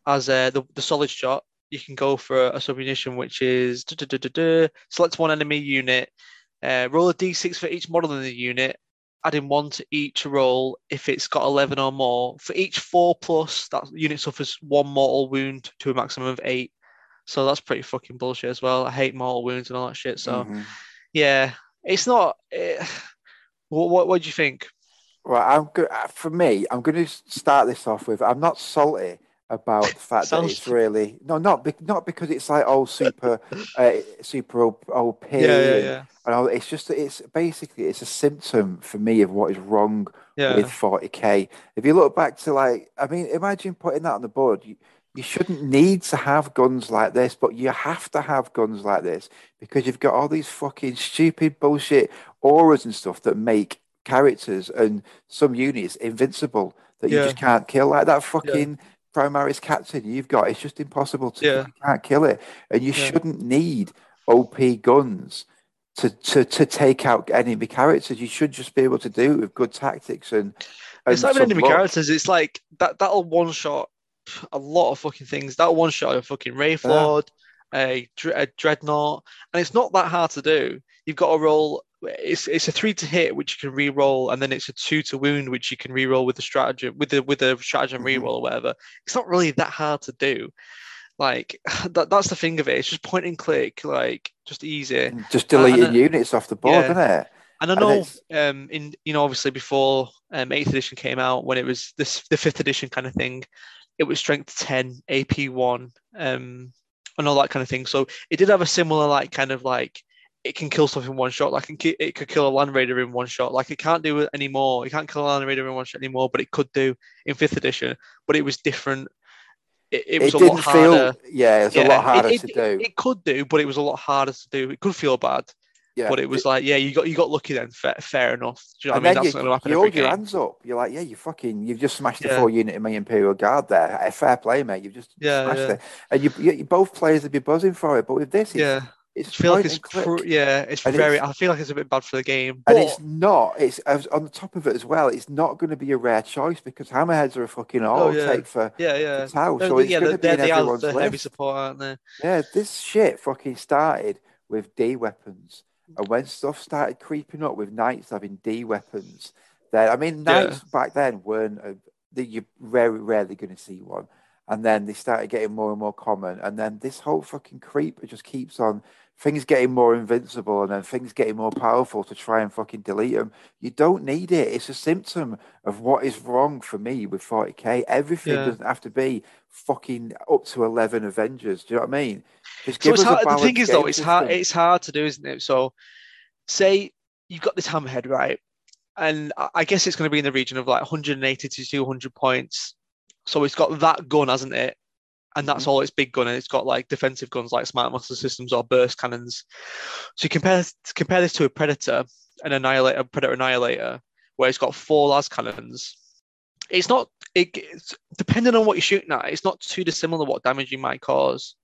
as uh, the the solid shot, you can go for a submunition which is duh, duh, duh, duh, duh, select one enemy unit, uh, roll a d6 for each model in the unit, adding one to each roll if it's got 11 or more. For each four plus, that unit suffers one mortal wound to a maximum of eight. So that's pretty fucking bullshit as well. I hate mortal wounds and all that shit. So Mhm. yeah, it's not. eh, what what what do you think? Right, I'm good. For me, I'm going to start this off with. I'm not salty about the fact that it's really no, not be, not because it's like oh super, uh, super OP. Yeah, yeah, and- yeah, and all- it's just that it's basically it's a symptom for me of what is wrong yeah. with 40k. If you look back to like, I mean, imagine putting that on the board. You, you shouldn't need to have guns like this, but you have to have guns like this because you've got all these fucking stupid bullshit auras and stuff that make characters and some units invincible that you Yeah. just can't kill. Like that fucking Primaris captain you've got, it's just impossible to Yeah. you can't kill it. And you Yeah. shouldn't need OP guns to, to to take out enemy characters. You should just be able to do it with good tactics and, and it's not even enemy luck. characters. It's like that. That'll one shot a lot of fucking things. That one shot a fucking Wraithlord, a, a dreadnought, and it's not that hard to do. You've got to roll. It's it's a three to hit, which you can re-roll, and then it's a two to wound, which you can re-roll with the stratagem with the with the stratagem Mhm. re-roll or whatever. It's not really that hard to do. Like *sighs* that, that's the thing of it. It's just point and click, like just easy. Just and deleting units off the board, yeah. isn't it? And I know, it's- um, in you know, obviously before um, eighth edition came out, when it was this the fifth edition kind of thing, it was strength ten, AP one, um, and all that kind of thing. So it did have a similar like kind of like it can kill stuff in one shot. Like it, it could kill a land raider in one shot. Like it can't do it anymore. It can't kill a land raider in one shot anymore, but it could do in fifth edition. But it was different. It, it was a didn't lot harder. feel yeah, it's Yeah, a lot harder it, to do. It could do, but it was a lot harder to do. It could feel bad, yeah. but it was like, yeah, you got you got lucky then. Fair, fair enough. Do you know and what I mean? That's you, not going to happen you hold your game. hands up. You're like, yeah, you fucking, you've just smashed the Yeah. four unit in my Imperial Guard there. A fair play, mate. You've just Yeah, smashed it. And you, you, both players would be buzzing for it. But with this, it's, Yeah, it's I feel like it's cr- yeah, it's And very. it's- I feel like it's a bit bad for the game. And but- it's not. It's on the top of it as well. It's not going to be a rare choice because hammerheads are a fucking auto Oh, yeah. take for, yeah, yeah. for Tau. They're- So it's yeah, going to be they're, in they are everyone's the heavy support, aren't they? Yeah, this shit fucking started with D weapons, and when stuff started creeping up with knights having D weapons, then I mean, Yeah. knights back then weren't a, that you're very rarely going to see one, and then they started getting more and more common, and then this whole fucking creep just keeps on. Things getting more invincible and then things getting more powerful to try and fucking delete them. You don't need it. It's a symptom of what is wrong for me with 40k. Everything Yeah. doesn't have to be fucking up to 11 Avengers. Do you know what I mean? Just So it's hard. The thing is, though, it's hard. It's hard to do, isn't it? So, say you've got this hammerhead, right? And I I guess it's going to be in the region of like 180 to 200 points. So it's got that gun, hasn't it? And that's Mm-hmm. all its big gun, and it's got like defensive guns like smart missile systems or burst cannons. So you compare compare this to a predator, an annihilator, predator annihilator, where it's got four las cannons. It's not. It, it's, depending on what you're shooting at, it's not too dissimilar what damage you might cause.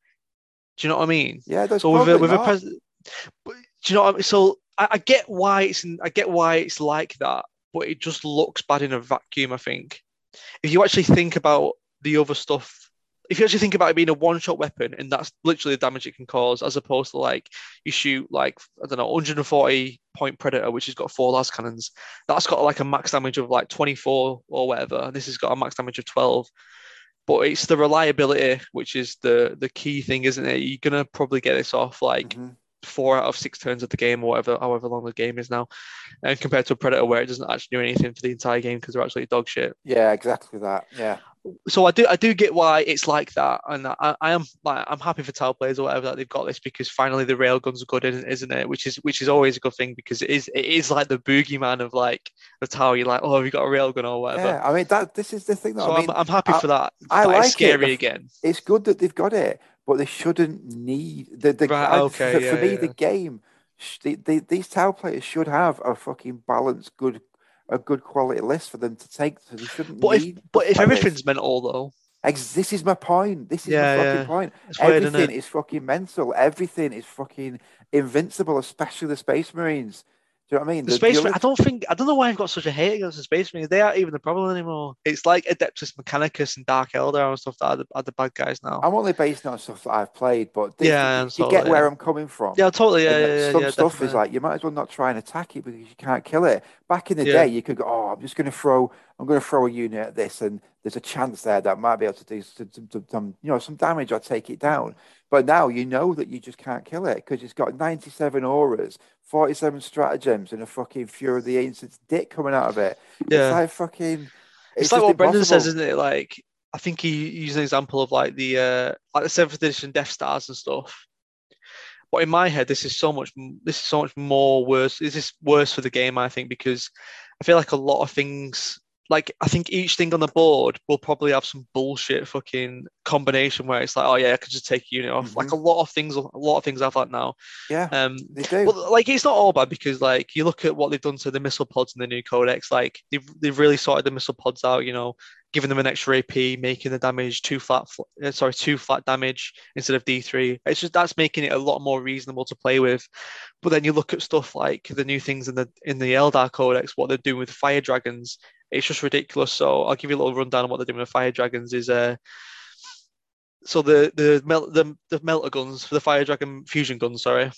Do you know what I mean? Yeah, that's So with a, with a not. pres- but do you know what I mean? So I, I get why it's in, I get why it's like that, but it just looks bad in a vacuum. I think if you actually think about the other stuff, if you actually think about it being a one-shot weapon and that's literally the damage it can cause, as opposed to like you shoot like I don't know 140 point predator, which has got four las cannons, that's got like a max damage of like 24 or whatever, and this has got a max damage of 12 but it's the reliability which is the the key thing isn't it you're gonna probably get this off like Mhm. four out of six turns of the game or whatever however long the game is now and compared to a predator where it doesn't actually do anything for the entire game because they're actually dog shit Yeah, exactly that. Yeah. So I do I do get why it's like that, and I, I am like I'm happy for Tau players or whatever that they've got this because finally the railguns are good, isn't isn't it? Which is which is always a good thing because it is it is like the boogeyman of like the Tau. You're like, oh, have you got a railgun or whatever. Yeah, I mean that. This is the thing. That so I mean, I'm, I'm happy I- for that. I That like it. scary The- again. it's good that they've got it, but they shouldn't need the the. Right, I- okay, for, yeah, for me, yeah. the game, sh- the, the, these Tau players should have a fucking balanced, good, a good quality list for them to take. So they shouldn't But if need. but if everything's mental though, Ex- this is my point. This is Yeah, my fucking yeah. point. it's weird, Everything it? is fucking mental. Everything is fucking invincible, especially the Space Marines. Do you know what I mean? The space. other- I don't think. I don't know why I've got such a hate against the space marines. They aren't even the problem anymore. It's like Adeptus Mechanicus and Dark Eldar and stuff that are the, are the bad guys now. I'm only basing on stuff that I've played, but this, Yeah, you, you get where yeah. I'm coming from. yeah, totally. Yeah, And yeah, yeah. some yeah, stuff is like you might as well not try and attack it because you can't kill it. Back in the day, you could go, "Oh, I'm just going to throw, I'm going to throw a unit at this, and there's a chance there that I might be able to do some, some, some- some, you know, some damage I take it down." But now you know that you just can't kill it because it's got 97 auras, 47 stratagems, and a fucking Fury of the Ancients dick coming out of it. Yeah. It's like fucking. It's, like just what Brendan says, isn't it? Like I think he used an example of like the uh like the seventh edition Death Stars and stuff. But in my head, this is so much. This is so much more worse. This is worse for the game, I think, because I feel like a lot of things like I think each thing on the board will probably have some bullshit fucking combination where it's like, oh yeah, I could just take a unit off. Mhm. Like a lot of things, a lot of things have that now. Yeah, Um, they do. well, like it's not all bad because like you look at what they've done to the missile pods in the new codex, like they've they've really sorted the missile pods out. You know, giving them an extra AP, making the damage two flat, fl- uh, sorry, two flat damage instead of D three. It's just that's making it a lot more reasonable to play with. But then you look at stuff like the new things in the in the Eldar codex, what they're doing with fire dragons. It's just ridiculous. So I'll give you a little rundown on what they're doing with fire dragons. Is uh, so the the mel- the the melter guns for the fire dragon fusion guns, sorry,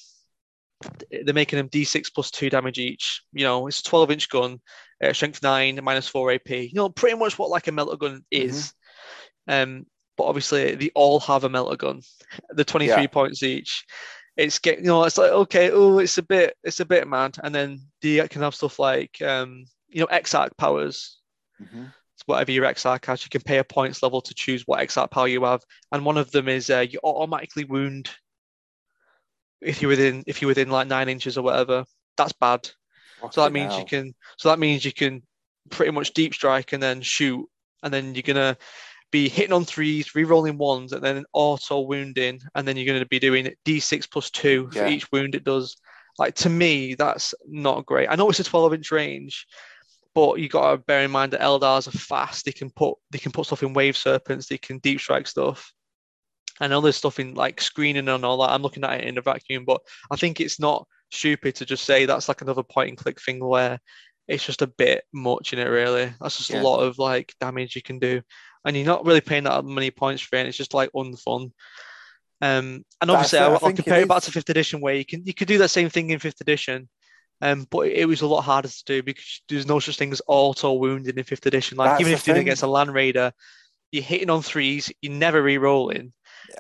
they're making them D6 plus two damage each. You know, it's a 12 inch gun, uh, strength nine, minus four AP. You know, pretty much what like a melter gun is. Um, but obviously they all have a melter gun. The 23 Yeah. points each. It's getting, you know, it's like okay, oh, it's a bit, it's a bit mad. And then they can have stuff like, um, you know, Exarch powers. Mhm. It's whatever your Exarch has, you can pay a points level to choose what Exarch power you have. And one of them is uh, you automatically wound if you're within if you're within like nine inches or whatever. That's bad. So that means you can so that means you can pretty much deep strike and then shoot, and then you're gonna be hitting on threes, re-rolling ones, and then auto wounding, and then you're gonna be doing D6 plus two for Yeah. each wound it does. Like to me, that's not great. I know it's a 12 inch range, but you gotta bear in mind that Eldars are fast. They can put they can put stuff in wave serpents, they can deep strike stuff. and know there's stuff in like screening and all that. I'm looking at it in a vacuum, but I think it's not stupid to just say that's like another point and click thing where it's just a bit much in it, really. That's just Yeah. a lot of like damage you can do. And you're not really paying that many points for it. It's just like unfun. Um, and obviously, it, I I, will think it compare it back to fifth edition, where you can you could do that same thing in fifth edition, um, but it was a lot harder to do because there's no such thing as auto wounding in fifth edition. Like That's even if you're doing it thing. against a land raider, you're hitting on threes, you're never re-rolling,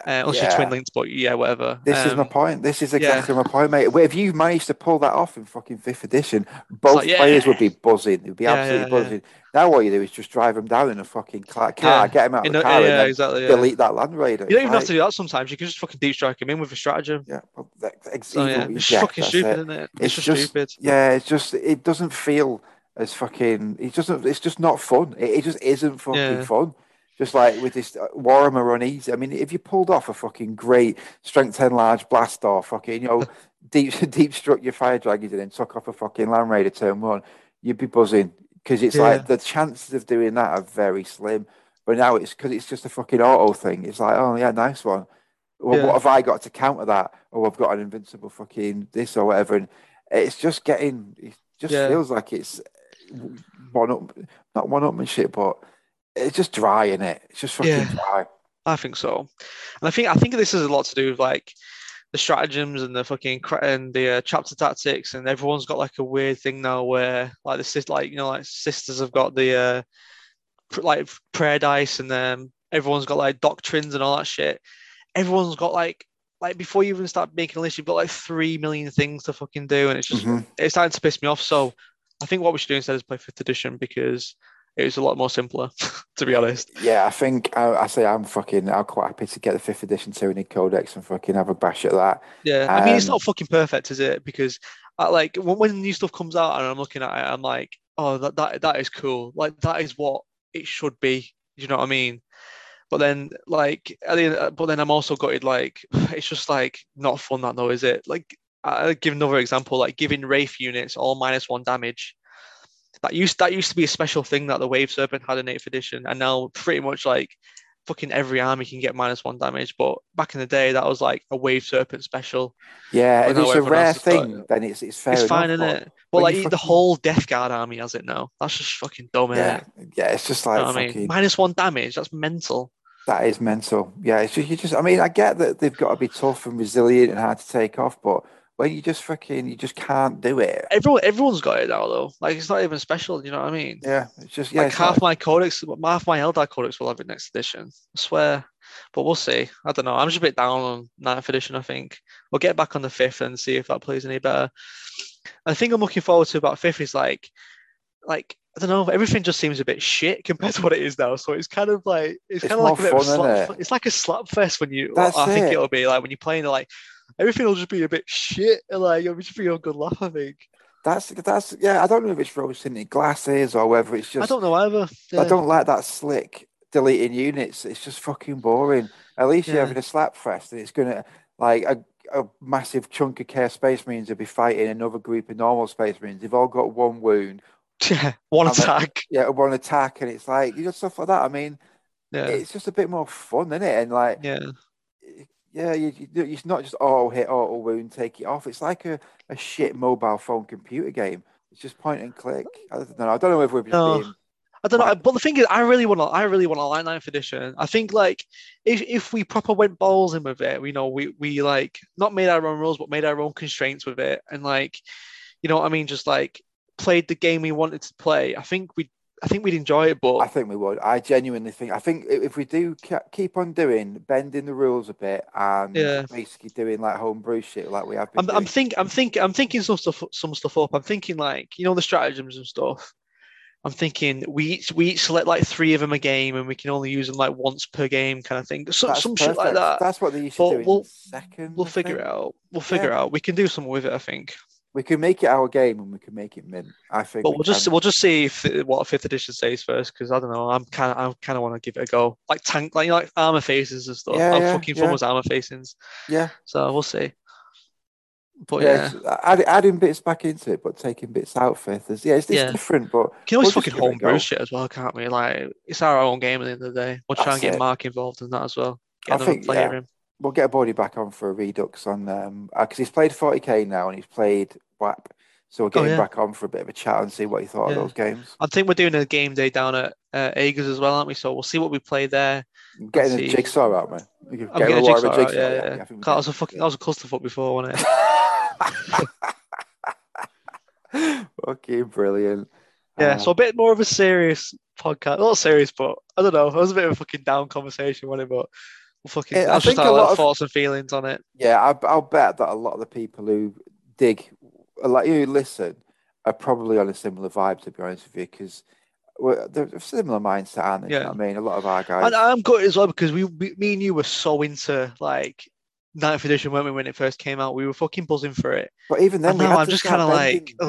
uh, unless you're twin links, but yeah, whatever. This is my Um, point. This is exactly my point, mate. If you managed to pull that off in fucking fifth edition, both like, yeah. players would be buzzing. They'd be Yeah, absolutely yeah, yeah. buzzing. Now what you do is just drive them down in a fucking car, Yeah. get them out of the car, yeah, and exactly. Yeah. delete that Land Raider. You don't even Like, have to do that sometimes. You can just fucking deep strike him in with a stratagem. Yeah, well, that, ex- So yeah, it's yeah, fucking stupid, it. isn't it? It's, It's just, just- stupid. Yeah, it's just it doesn't feel as fucking. It doesn't. It's just not fun. It, it just isn't fucking Yeah. fun. Just like with this uh, Warhammer run easy. I mean, if you pulled off a fucking great strength ten large blast or fucking you know *laughs* deep *laughs* deep struck your fire dragons and then took off a fucking land raider turn one, you'd be buzzing because it's Yeah. like the chances of doing that are very slim. But now it's because it's just a fucking auto thing. It's like, oh yeah, nice one. Well, Yeah. what have I got to counter that? Oh, I've got an invincible fucking this or whatever. And it's just getting, it just Yeah. feels like it's one up, not one upmanship, but it's just dry in it. It's just fucking Yeah. dry. I think so, and I think I think this has a lot to do with like the stratagems and the fucking and the uh, chapter tactics, and everyone's got like a weird thing now where like the sis like you know like sisters have got the uh pr- like prayer dice, and then everyone's got like doctrines and all that shit. Everyone's got like like before you even start making a list, you've got like three million things to fucking do, and it's just Mhm. it's starting to piss me off. So I think what we should do instead is play fifth edition because it was a lot more simpler, *laughs* to be honest. Yeah, I think I, I say I'm fucking. I'm quite happy to get the fifth edition Tyranid Codex and fucking have a bash at that. Yeah, I mean it's Um, not fucking perfect, is it? Because I, like when, when new stuff comes out and I'm looking at it, I'm like, oh, that, that that is cool. Like that is what it should be. You know what I mean? But then like, the but then I'm also gutted. Like *sighs* it's just like not fun that though, is it? Like I'll give another example. Like giving Wraith units all minus one damage. That used that used to be a special thing that the Wave Serpent had in 8th edition, and now pretty much like fucking every army can get minus one damage. But back in the day, that was like a Wave Serpent special. Yeah, if it's a rare else has got thing, then it's it's fair it's enough. fine, isn't it? But like you the whole Death Guard army has it now. That's just fucking dumb, Yeah, it? yeah, it's just You like know what I mean? Minus one damage. That's mental. That is mental. Yeah, it's just, you just. I mean, I get that they've got to be tough and resilient and hard to take off, but when you just fucking, you just can't do it. Everyone, everyone's got it now though. Like it's not even special. You know what I mean? Yeah, it's just yeah. like it's half my codex, half my Eldar codex will have it next edition. I swear. But we'll see. I don't know. I'm just a bit down on ninth edition. I think we'll get back on the fifth and see if that plays any better. I think I'm looking forward to about fifth is like, like I don't know. Everything just seems a bit shit compared to what it is now. So it's kind of like it's, It's kind of like a more bit of a fun, slap. it? It's like a slap fest when you. That's I think it'll be like when you're playing. Like everything will just be a bit shit. Like it'll just be a good laugh. I think. That's that's yeah. I don't know if it's rose tinted glasses or whether it's just. I don't know either. I don't like that slick deleting units. It's just fucking boring. At least you're having a slap fest, and it's gonna like a, a massive chunk of care space marines will be fighting another group of normal space marines. They've all got one wound, *laughs* Yeah, one attack. yeah, one attack, and it's like you know stuff like that. I mean, Yeah, it's just a bit more fun, isn't it? And like, yeah, yeah, you, you, it's not just auto hit, auto wound, take it off. It's like a, a shit mobile phone computer game. It's just point and click. I don't know. I don't know if we're just No. being I don't know. But the thing is, I really want to. I really want to like ninth edition. I think like if if we proper went balls in with it, you know, we we like not made our own rules, but made our own constraints with it, and like, you know, what I mean, just like played the game we wanted to play. I think we, I think we'd enjoy it. But I think we would. I genuinely think. I think if we do keep on doing bending the rules a bit and Yeah. basically doing like homebrew shit like we have been I'm, I'm doing. think I'm think I'm thinking some stuff some stuff up. I'm thinking like you know the stratagems and stuff. I'm thinking we each we each select like three of them a game and we can only use them like once per game kind of thing. So, some shit like that. That's what they used to But do in we'll- second. We'll figure it out. We'll figure it out. We can do something with it, I think. We can make it our game and we can make it mint. I think. But we we'll just we'll just see if what fifth edition says first because I don't know. I'm kind I kind of want to give it a go. Like tank, like like armor faces and stuff. Yeah, I'm yeah, fucking yeah. fun with armor facings. yeah. So we'll see. But yeah, yeah, add, adding bits back into it, but taking bits out fifth. Is, yeah, it's, it's Yeah. different, but we can always we'll fucking homebrew shit as well, can't we? Like it's our own game at the end of the day. We'll try That's and get it. Mark involved in that as well. Get I think, player yeah. in. We'll get a body back on for a redux on um because he's played 40k now and he's played WAP. So we'll get Oh, him yeah. back on for a bit of a chat and see what he thought Yeah. of those games. I think we're doing a game day down at uh, Aegis as well, aren't we? So we'll see what we play there. Getting see. a jigsaw out, man. Can I'm get getting a of jigsaw. out, yeah, yeah, yeah. I that was a fucking that was a clusterfuck before, wasn't it? *laughs* *laughs* Fucking brilliant. Yeah, Uh, so a bit more of a serious podcast. Not serious, but I don't know. It was a bit of a fucking down conversation, wasn't it? But fucking, Yeah, I just think a lot of- thoughts and feelings on it. yeah, I, I'll bet that a lot of the people who dig, like you listen, are probably on a similar vibe. To be honest with you, because they're a similar mindset, aren't they? You know Yeah. I mean, a lot of our guys. And I'm good as well because we, we, me and you were so into like ninth edition, weren't we, when it first came out? We were fucking buzzing for it. But even then, we now I'm just kinda like, we,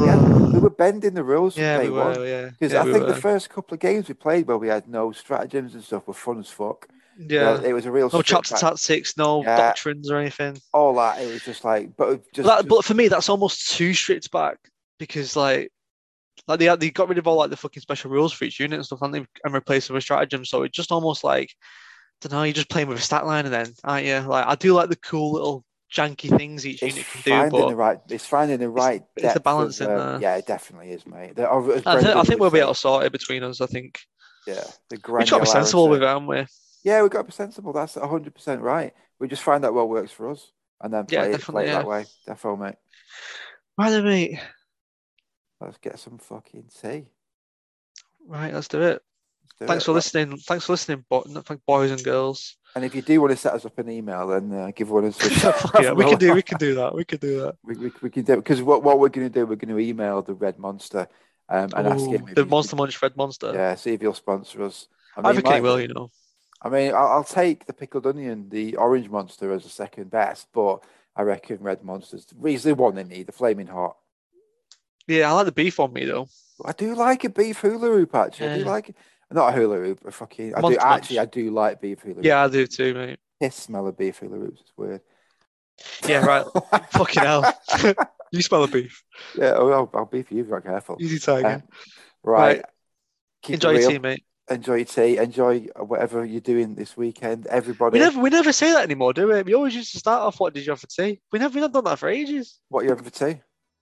we were bending the rules Yeah, we one. were. Yeah, Because yeah, I we think were. the first couple of games we played where we had no stratagems and stuff were fun as fuck. Yeah. it was a real no chapter back- tactics, no Yeah. doctrines or anything. all that. It was just like, but just, that, just- but for me, that's almost too strict back because like, like they they got rid of all like the fucking special rules for each unit and stuff, and they and replaced it with stratagem. So it just almost like, don't know, you're just playing with a stat line, and then aren't you? Like I do like the cool little janky things each it's unit can do, finding but the right. It's finding the right. it's the depth of, balance in um, there. Yeah, it definitely is, mate. The, I, thi- I think we'll be able to sort it between us. I think Yeah, the we just got to be sensible with it, haven't we? Yeah, we've got to be sensible. That's hundred percent right. We just find out what works for us, and then Yeah, play it, definitely, play it that yeah. way. Defo, mate. Right then, mate. Let's get some fucking tea. Right, let's do it. Let's do Thanks it. for listening. Thanks for listening, bo- boys and girls. And if you do want to set us up an email, then uh, give one of us. a *laughs* yeah, we can do. We can do that. We can do that. We, we, we can do because what, what we're going to do, we're going to email the Red Monster um, and ask him. the Monster Munch Red Monster. Yeah, see if he'll sponsor us. I, I, mean, reckon he might- will. You know. I mean, I'll, I'll take the pickled onion, the orange monster, as a second best, but I reckon Red Monster's the one in me, the flaming hot. Yeah, I like the beef on me though. I do like a beef hula hoop. Actually, I do Yeah. like it. Not a hula hoop, a fucking. I do actually. I do like beef hula hoop. Yeah, I do too, mate. piss smell of beef hula hoops. It's weird. Yeah, right. *laughs* Fucking hell. *laughs* you smell the beef. yeah, I'll, I'll beef you if you're not careful. Easy tiger. Uh, Right. Right. Enjoy your real. tea, mate. Enjoy your tea. Enjoy whatever you're doing this weekend. Everybody. We never, we never say that anymore, do we? We always used to start off. What did you have for tea? We never, we not done that for ages. What are you having for tea?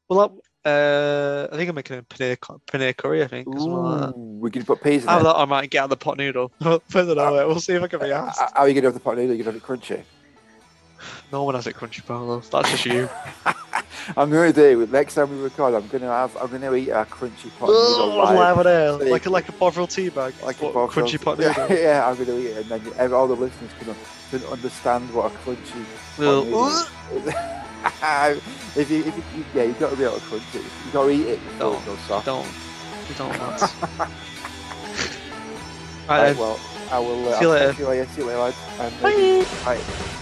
Well, uh, I think I'm making a paneer, paneer curry. I think. Ooh, we're going to put peas in Either it. that, I might get out the pot noodle. I don't know. mate. We'll see if I can be asked. How are you going to have the pot noodle? You're going to have it crunchy. *sighs* No one has it crunchy, Paolo. That's just you. *laughs* *laughs* I'm going to do next time we record. I'm going to have. I'm going to eat a crunchy pot noodle Oh, live. live on air, like a like a Bovril tea bag, like but a box crunchy pot yeah, noodle. *laughs* yeah, I'm going to eat it, and then all the listeners can, can understand what a crunchy. Well, pot noodle is. *laughs* if you, if you, yeah, you've got to be able to crunch it. You've got to eat it Don't. it goes soft. don't, we don't. Lads. right, Right, well, I will. Uh, See you I'll later. catch you later. See you later, lads. And, uh, Bye. Bye.